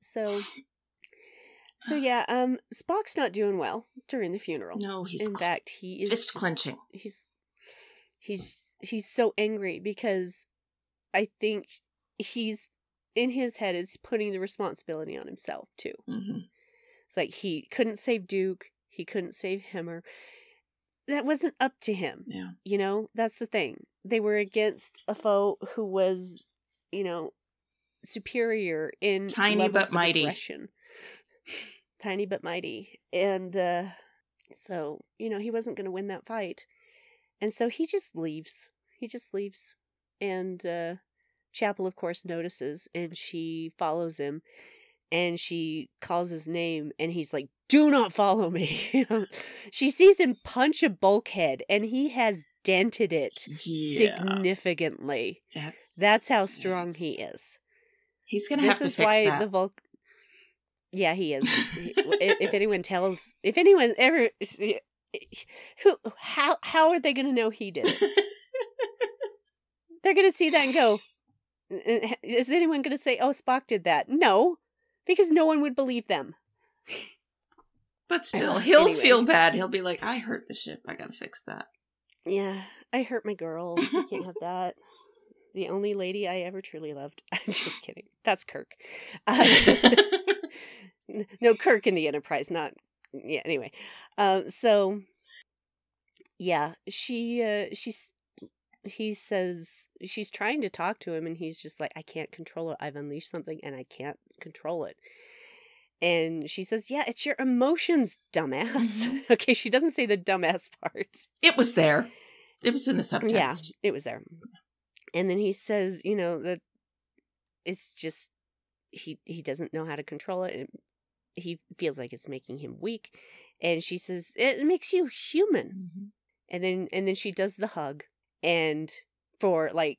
so so yeah, um Spock's not doing well during the funeral. No, he's In fact, he is fist clenching. he's he's he's so angry because I think he's in his head is putting the responsibility on himself too. hmm It's like he couldn't save Duke, he couldn't save Hemmer. That wasn't up to him. Yeah. You know, that's the thing. They were against a foe who was, you know, superior in Tiny but mighty. aggression. Tiny but mighty. And uh so, you know, he wasn't going to win that fight. And so he just leaves. he just leaves. And uh Chapel of course notices and she follows him and she calls his name and he's like do not follow me she sees him punch a bulkhead and he has dented it Yeah. significantly That's that's how strong yes. he is He's gonna this have to fix why that. the Vulc. Yeah, he is. If anyone tells, if anyone ever, who, how, how are they going to know he did it? They're going to see that and go, "Uh, is anyone going to say, "Oh, Spock did that"? No, because no one would believe them. But still, he'll Anyway. feel bad. He'll be like, "I hurt the ship. I gotta fix that." Yeah, I hurt my girl. You can't have that. The only lady I ever truly loved. I'm just kidding. That's Kirk. Uh, no kirk in the enterprise not yeah anyway um so yeah she uh she's he says she's trying to talk to him and he's just like i can't control it i've unleashed something and i can't control it and she says yeah it's your emotions dumbass Mhm. okay she doesn't say the dumbass part it was there. It was in the subtext. yeah it was there and then he says you know that it's just he he doesn't know how to control it he feels like it's making him weak and she says it makes you human Mhm. and then and then she does the hug and for like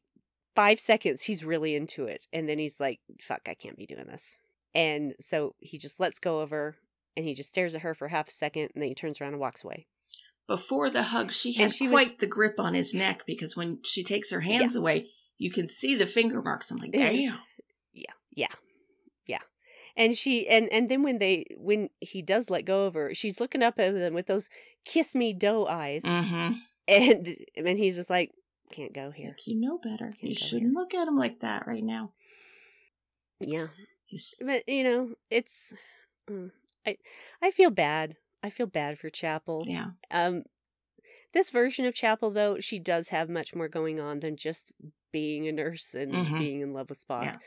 five seconds he's really into it and then he's like fuck i can't be doing this and so he just lets go of her and he just stares at her for half a second and then he turns around and walks away Before the hug, she had she was- quite the grip on his neck because when she takes her hands away, you can see the finger marks. I'm like, was- damn. yeah yeah yeah and she and and then when they when he does let go of her she's looking up at him with those kiss me doe eyes Mm-hmm. and and he's just like can't go here like, you know better. Can't you shouldn't here. look at him like that right now. yeah but you know it's mm, i i feel bad i feel bad for chapel yeah. um this version of chapel though she does have much more going on than just being a nurse and Mhm. being in love with spock Yeah.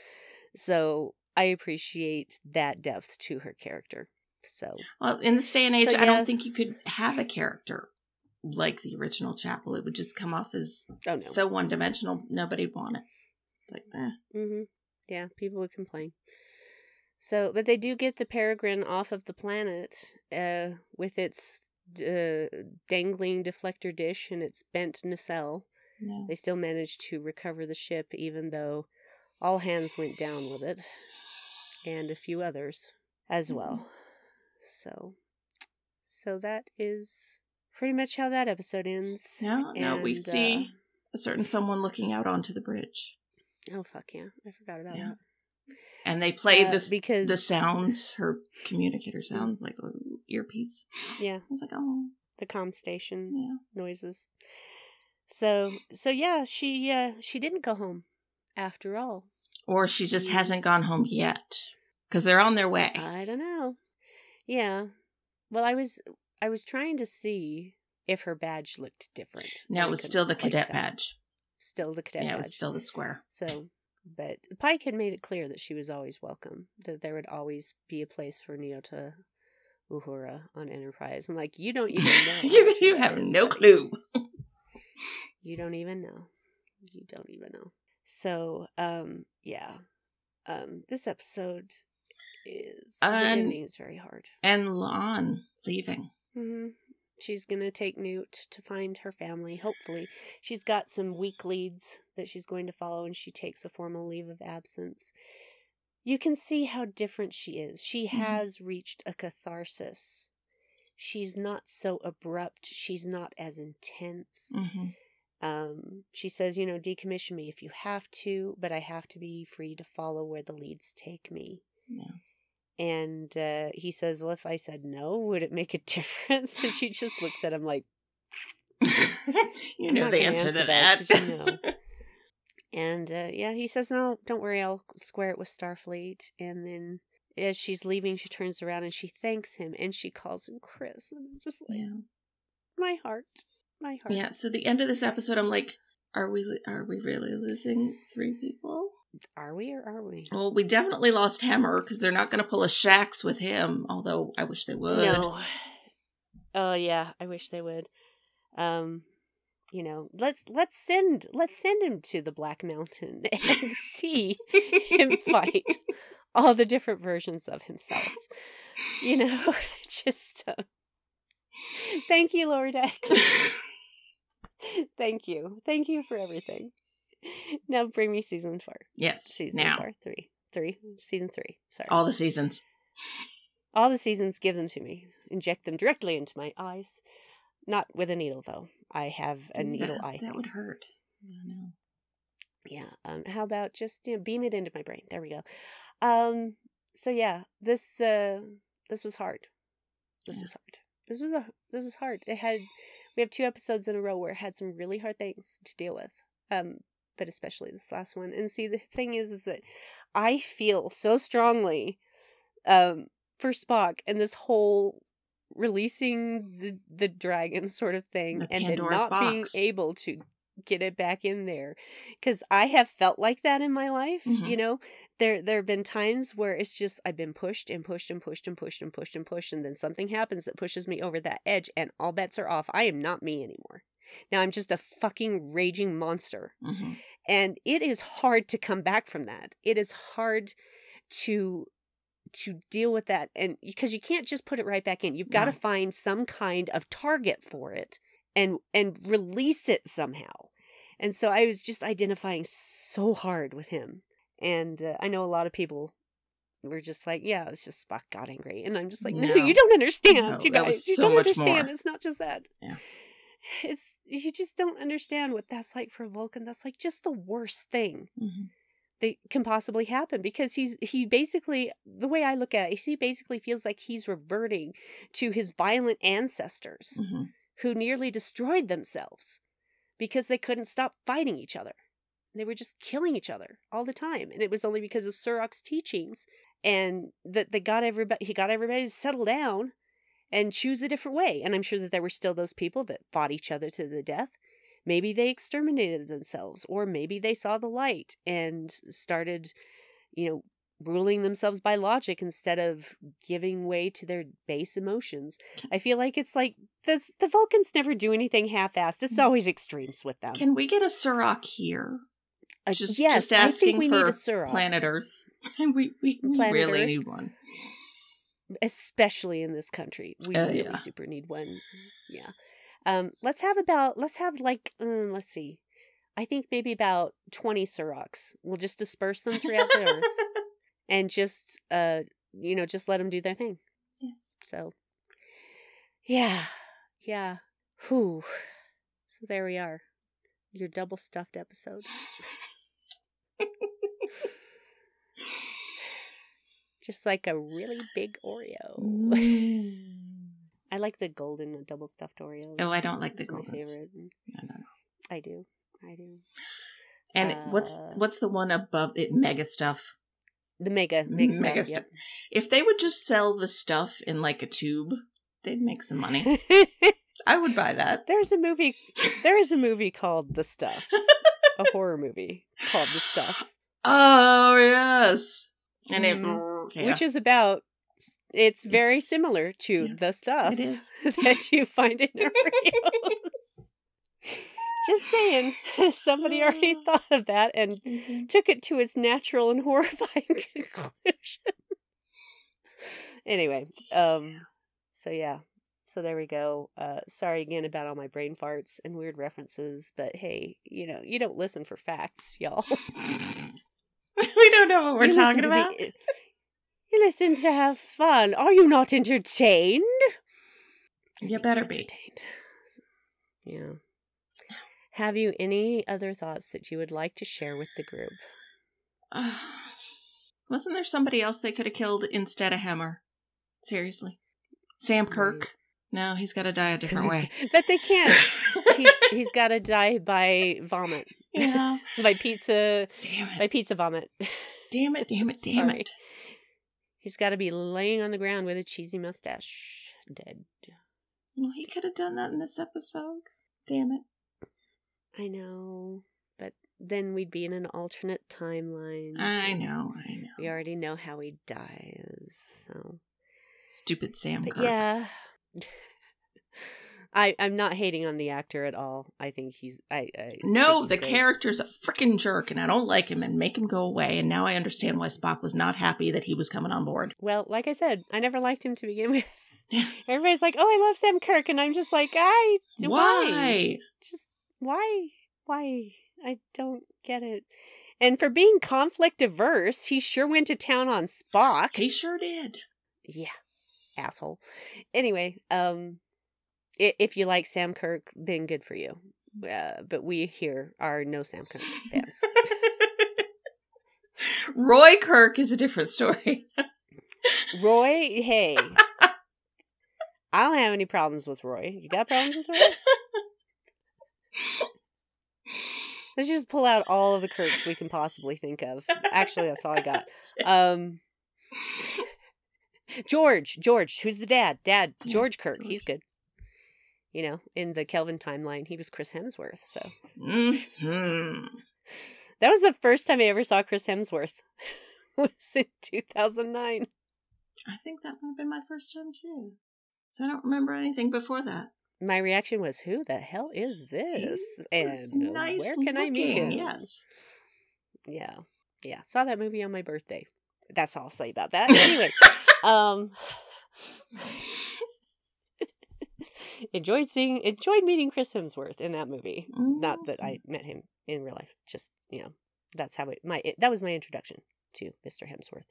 so i appreciate that depth to her character so Well, in this day and age, So, I don't think you could have a character like the original Chapel. It would just come off as oh no so one dimensional. Nobody'd want it. It's like, eh. Mm-hmm. Yeah, people would complain. So, but they do get the Peregrine off of the planet uh, with its uh, dangling deflector dish and its bent nacelle. no. They still managed to recover the ship, even though all hands went down with it, and a few others as well. So, so that is pretty much how that episode ends. No, no, we And, see a certain someone looking out onto the bridge. Uh, oh fuck yeah! I forgot about Yeah. that. And they play Uh, this because the sounds, her communicator sounds like a earpiece. Yeah, I was like, oh, the com station. yeah. noises. So so yeah, she uh she didn't go home after all. Or she just hasn't gone home yet. Because they're on their way. I don't know. Yeah. Well, I was I was trying to see if her badge looked different. no, it was still the cadet tell. badge. Still the cadet yeah, it was still the square. So, but Pike had made it clear that she was always welcome. That there would always be a place for Nyota Uhura on Enterprise. And like, you don't even know. you, you have is, no clue. You don't even know. You don't even know. So, um, yeah. Um, this episode is the Un- ending is very hard. And La'an leaving. hmm She's gonna take Newt to find her family. Hopefully, she's got some weak leads that she's going to follow, and she takes a formal leave of absence. You can see how different she is. She Mhm. has reached a catharsis. She's not so abrupt. She's not as intense. hmm Um, she says, you know, decommission me if you have to, but I have to be free to follow where the leads take me. Yeah. And uh, he says, well, if I said no, would it make a difference? And she just looks at him like, you know the answer answer to that, that. you know. and uh, yeah, he says, no, don't worry, I'll square it with Starfleet. And then as she's leaving, she turns around and she thanks him and she calls him Chris. And I'm just like, yeah. my heart, my heart. Yeah. So the end of this episode, I'm like, are we are we really losing three people? Are we or are we? Well, we definitely lost Hemmer because they're not going to pull a Shaxs with him. Although I wish they would. No. Oh yeah, I wish they would. Um you know, let's let's send let's send him to the Black Mountain and see him fight all the different versions of himself. You know, just uh, thank you, Lord X. thank you, thank you for everything. Now bring me season four. Yes. Season now. four, three, three, season three. Sorry, All the seasons. all the seasons. Give them to me. Inject them directly into my eyes. Not with a needle, though. I have a needle that, eye. That thing. would hurt. I know. yeah um how about just you know beam it into my brain there we go um so yeah this uh this was hard this Yeah. was hard this was a this was hard it had we have two episodes in a row where it had some really hard things to deal with um but especially this last one. And see the thing is is that i feel so strongly um for spock and this whole releasing the the dragon sort of thing The and then Pandora's not being able to get it back in there because i have felt like that in my life Mhm. you know? There there have been times where it's just i've been pushed and pushed and pushed and pushed and pushed and pushed and then something happens that pushes me over that edge and all bets are off. I am not me anymore. Now i'm just a fucking raging monster. Hmm and it is hard to come back from that. It is hard to to deal with that and because you can't just put it right back in. You've got to find some kind of target for it and and release it somehow. And so i was just identifying so hard with him. And uh, i know a lot of people were just like yeah it's just spock got angry. And i'm just like no, No. you don't understand No, you guys was you don't understand. more. it's not just that. Yeah. it's you just don't understand what that's like for vulcan. That's like just the worst thing hmm that can possibly happen because he's he basically the way I look at it, he basically feels like he's reverting to his violent ancestors. Hmm who nearly destroyed themselves because they couldn't stop fighting each other. They were just killing each other all the time, and it was only because of Surak's teachings and that they got everybody he got everybody to settle down and choose a different way. And I'm sure that there were still those people that fought each other to the death. Maybe they exterminated themselves, or maybe they saw the light and started, you know, ruling themselves by logic instead of giving way to their base emotions. I feel like it's like this, the Vulcans never do anything half-assed. It's Mm. always extremes with them. Can we get a Surak here? Uh, just- yes, just I think asking we for need a Surak, Planet Earth. we we, we Planet really Earth. need one. especially in this country. We Oh, really yeah. super need one. Yeah. Um, let's have about let's have like um, let's see. I think maybe about twenty Suraks. We'll just disperse them throughout the earth and just uh you know just let them do their thing. yes. So yeah, yeah. Whew. So there we are. Your double stuffed episode. Just like a really big Oreo. Mm. I like the golden double stuffed Oreos. Oh, I don't like the my goldens. favorite. No, no, no. I do. I do. And what's Uh, what's the one above it? Mega stuff. The mega mega, Mega stuff. If they would just sell the stuff in like a tube, they'd make some money. I would buy that. There's a movie. There is a movie called The Stuff. a horror movie called The Stuff, Oh yes, and it Mhm. yeah, which is about. It's very It's- similar to yeah, The Stuff it is. that you find in Oreos. Just saying, somebody already thought of that and Mhm. took it to its natural and horrifying conclusion. anyway, um so yeah. So there we go. Uh sorry again about all my brain farts and weird references, but hey, you know, you don't listen for facts, y'all. we don't know what we're You talking about. be- you listen to have fun. Are you not entertained? You better be. entertained. Yeah. Have you any other thoughts that you would like to share with the group? Wasn't there somebody else they could have killed instead of Hemmer? Seriously, Sam mm. Kirk. No, he's got to die a different way. but they can't. he's he's got to die by vomit, yeah. by pizza, Damn it. by pizza vomit. Damn it! Damn it! Damn Sorry. it! He's got to be laying on the ground with a cheesy mustache, dead. Well, he could have done that in this episode. Damn it! I know, but then we'd be in an alternate timeline. I know. I know. We already know how he dies, so. Stupid Sam Kirk. yeah. I I'm not hating on the actor at all. I think he's I, I No, the great. character's a freaking jerk, and I don't like him, and make him go away. And now I understand why Spock was not happy that he was coming on board. Well, like I said, I never liked him to begin with. Everybody's like, "Oh, I love Sam Kirk," and I'm just like, "I why? Why? Just why? Why? I don't get it." And for being conflict averse, he sure went to town on Spock. He sure did. Yeah, asshole. Anyway, um, if you like Sam Kirk, then good for you. Uh, but we here are no Sam Kirk fans. Roy Kirk is a different story. Roy, hey, I don't have any problems with Roy. You got problems with Roy? Let's just pull out all of the Kirks we can possibly think of. Actually, that's all I got. Um, George, George, who's the dad? Dad, George Kirk. He's good. You know, in the Kelvin timeline, he was Chris Hemsworth. So hmm that was the first time I ever saw Chris Hemsworth. was in 2009. I think that might have been my first time too. So I don't remember anything before that. My reaction was, "Who the hell is this?" And nice where can I meet him? Yes. Yeah. Yeah. Saw that movie on my birthday. That's all I'll say about that. Anyway, um enjoyed seeing enjoyed meeting Chris Hemsworth in that movie. Not that I met him in real life. Just, you know, that's how it my it, that was my introduction to Mr. Hemsworth.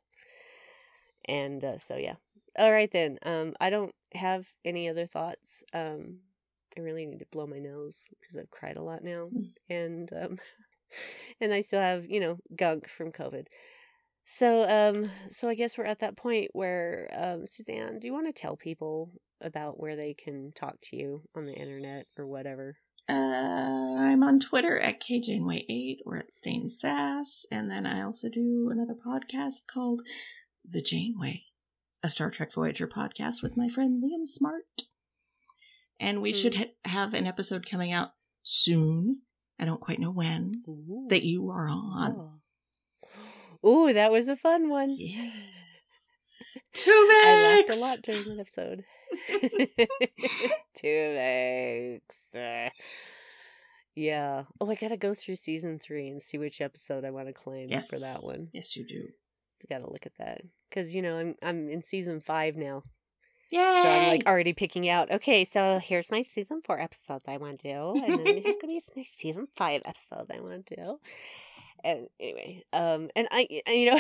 And uh, so yeah. All right then. Um I don't have any other thoughts. Um I really need to blow my nose because I've cried a lot now Mm. and um and I still have, you know, gunk from COVID. So um so I guess we're at that point where um Suzanne, do you want to tell people about where they can talk to you on the internet or whatever? Uh, I'm on Twitter at KJaneway8 or at Stain Sass. And then I also do another podcast called The Janeway, a Star Trek Voyager podcast with my friend Liam Smart. And we Hmm. should ha- have an episode coming out soon. I don't quite know when. Ooh. That you are on. Oh. Ooh, that was a fun one. Yes. Two I laughed a lot during that episode. Uh, Yeah. Oh, I gotta go through season three and see which episode I want to claim Yes. for that one. Yes, you do. Gotta look at that because you know I'm I'm in season five now, Yeah. so I'm like already picking out. Okay, so here's my season four episode I want to do, and then here's gonna be my season five episode I want to do. And anyway, um, and I, and, you know,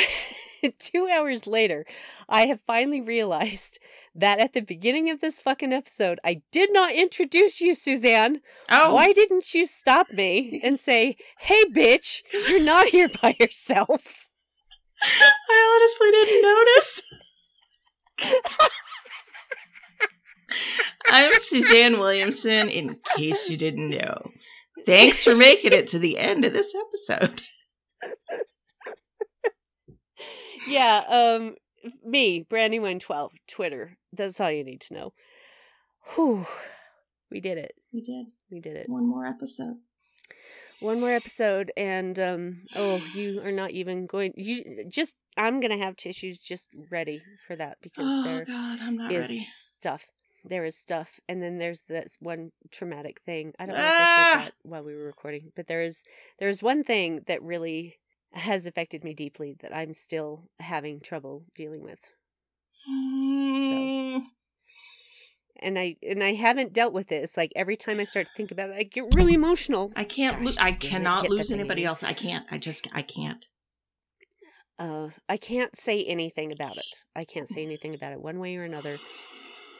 two hours later, I have finally realized that at the beginning of this fucking episode, I did not introduce you, Suzanne. oh, Why didn't you stop me and say, "Hey, bitch, you're not here by yourself"? I honestly didn't notice. I'm Suzanne Williamson, in case you didn't know. Thanks for making it to the end of this episode. yeah, um me, Brandy112, Twitter. That's all you need to know. Whew. We did it. We did We did it. one more episode. One more episode and um oh, you are not even going you just I'm going to have tissues just ready for that because Oh there God, I'm not is ready. stuff. There is stuff, and then there's this one traumatic thing. I don't know if I Ah! said that while we were recording, but there is there's one thing that really has affected me deeply that I'm still having trouble dealing with, Mm, and I and I haven't dealt with this. Like every time I start to think about it, I get really emotional. I can't. Lo- I cannot lose anybody else. I can't. I just. I can't. Uh, I can't say anything about it. I can't say anything about it one way or another.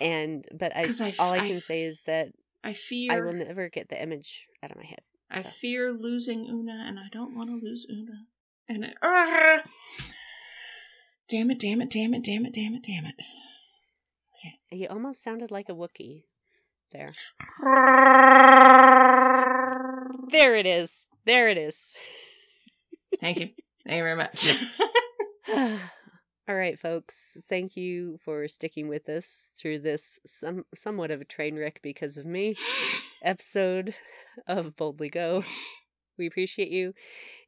And but I I all I I can f- say is that I fear. I will never get the image out of my head. I so. fear losing Una, and I don't want to lose Una. And it, ah! damn it! Damn it! Damn it! Damn it! Damn it! Damn it! You almost sounded like a Wookiee there. There it is. There it is. Thank you. Thank you very much. All right, folks. Thank you for sticking with us through this some somewhat of a train wreck because of me episode of Boldly Go. We appreciate you.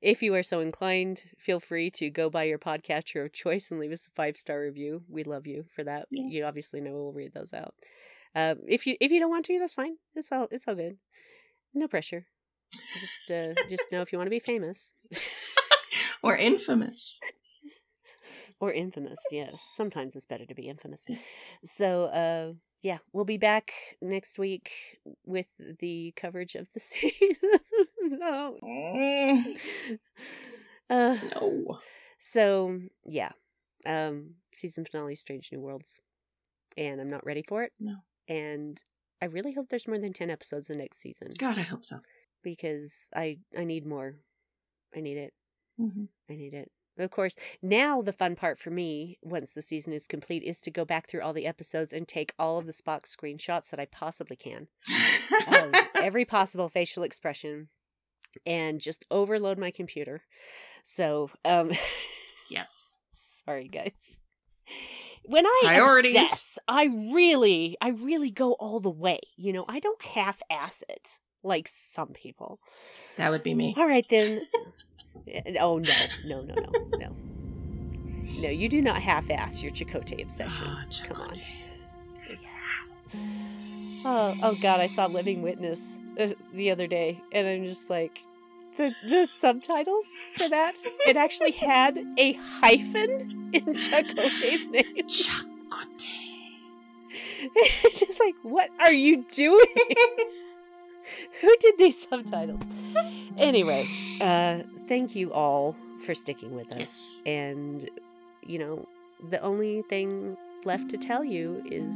If you are so inclined, feel free to go by your podcatcher of choice and leave us a five star review. We love you for that. You obviously know we'll read those out. Uh, if you if you don't want to, that's fine. It's all it's all good. No pressure. Just uh, just know if you want to be famous or infamous. or infamous. Yes, sometimes it's better to be infamous. So, uh, yeah, we'll be back next week with the coverage of the season. no. Mm, Uh, no. so yeah, um, season finale, Strange New Worlds, and I'm not ready for it. No. and I really hope there's more than ten episodes the next season God, I hope so. because I I need more. I need it. hmm I need it. Of course, now the fun part for me, once the season is complete, is to go back through all the episodes and take all of the Spock screenshots that I possibly can of every possible facial expression and just overload my computer. So, um, yes. sorry guys. When I Priorities. obsess, I really, I really go all the way. You know, I don't half-ass it like some people. That would be me. All right then. oh no, no, no, no, no. No, you do not half-ass your Chakotay obsession. Oh, Come on. Chakotay. Oh, oh God! I saw Living Witness uh, the other day, and I'm just like, the the subtitles for that. It actually had a hyphen in Chakotay's name. Chakotay. just like, what are you doing? Who did these subtitles? Anyway, uh, thank you all for sticking with us. Yes. And, you know, the only thing left to tell you is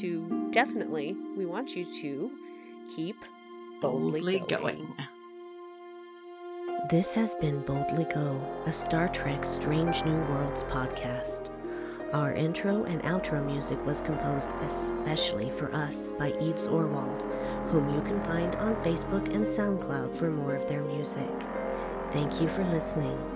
to definitely, we want you to keep boldly, Boldly going. going. This has been Boldly Go, a Star Trek Strange New Worlds podcast. Our intro and outro music was composed especially for us by Eves Orwald, whom you can find on Facebook and SoundCloud for more of their music. Thank you for listening.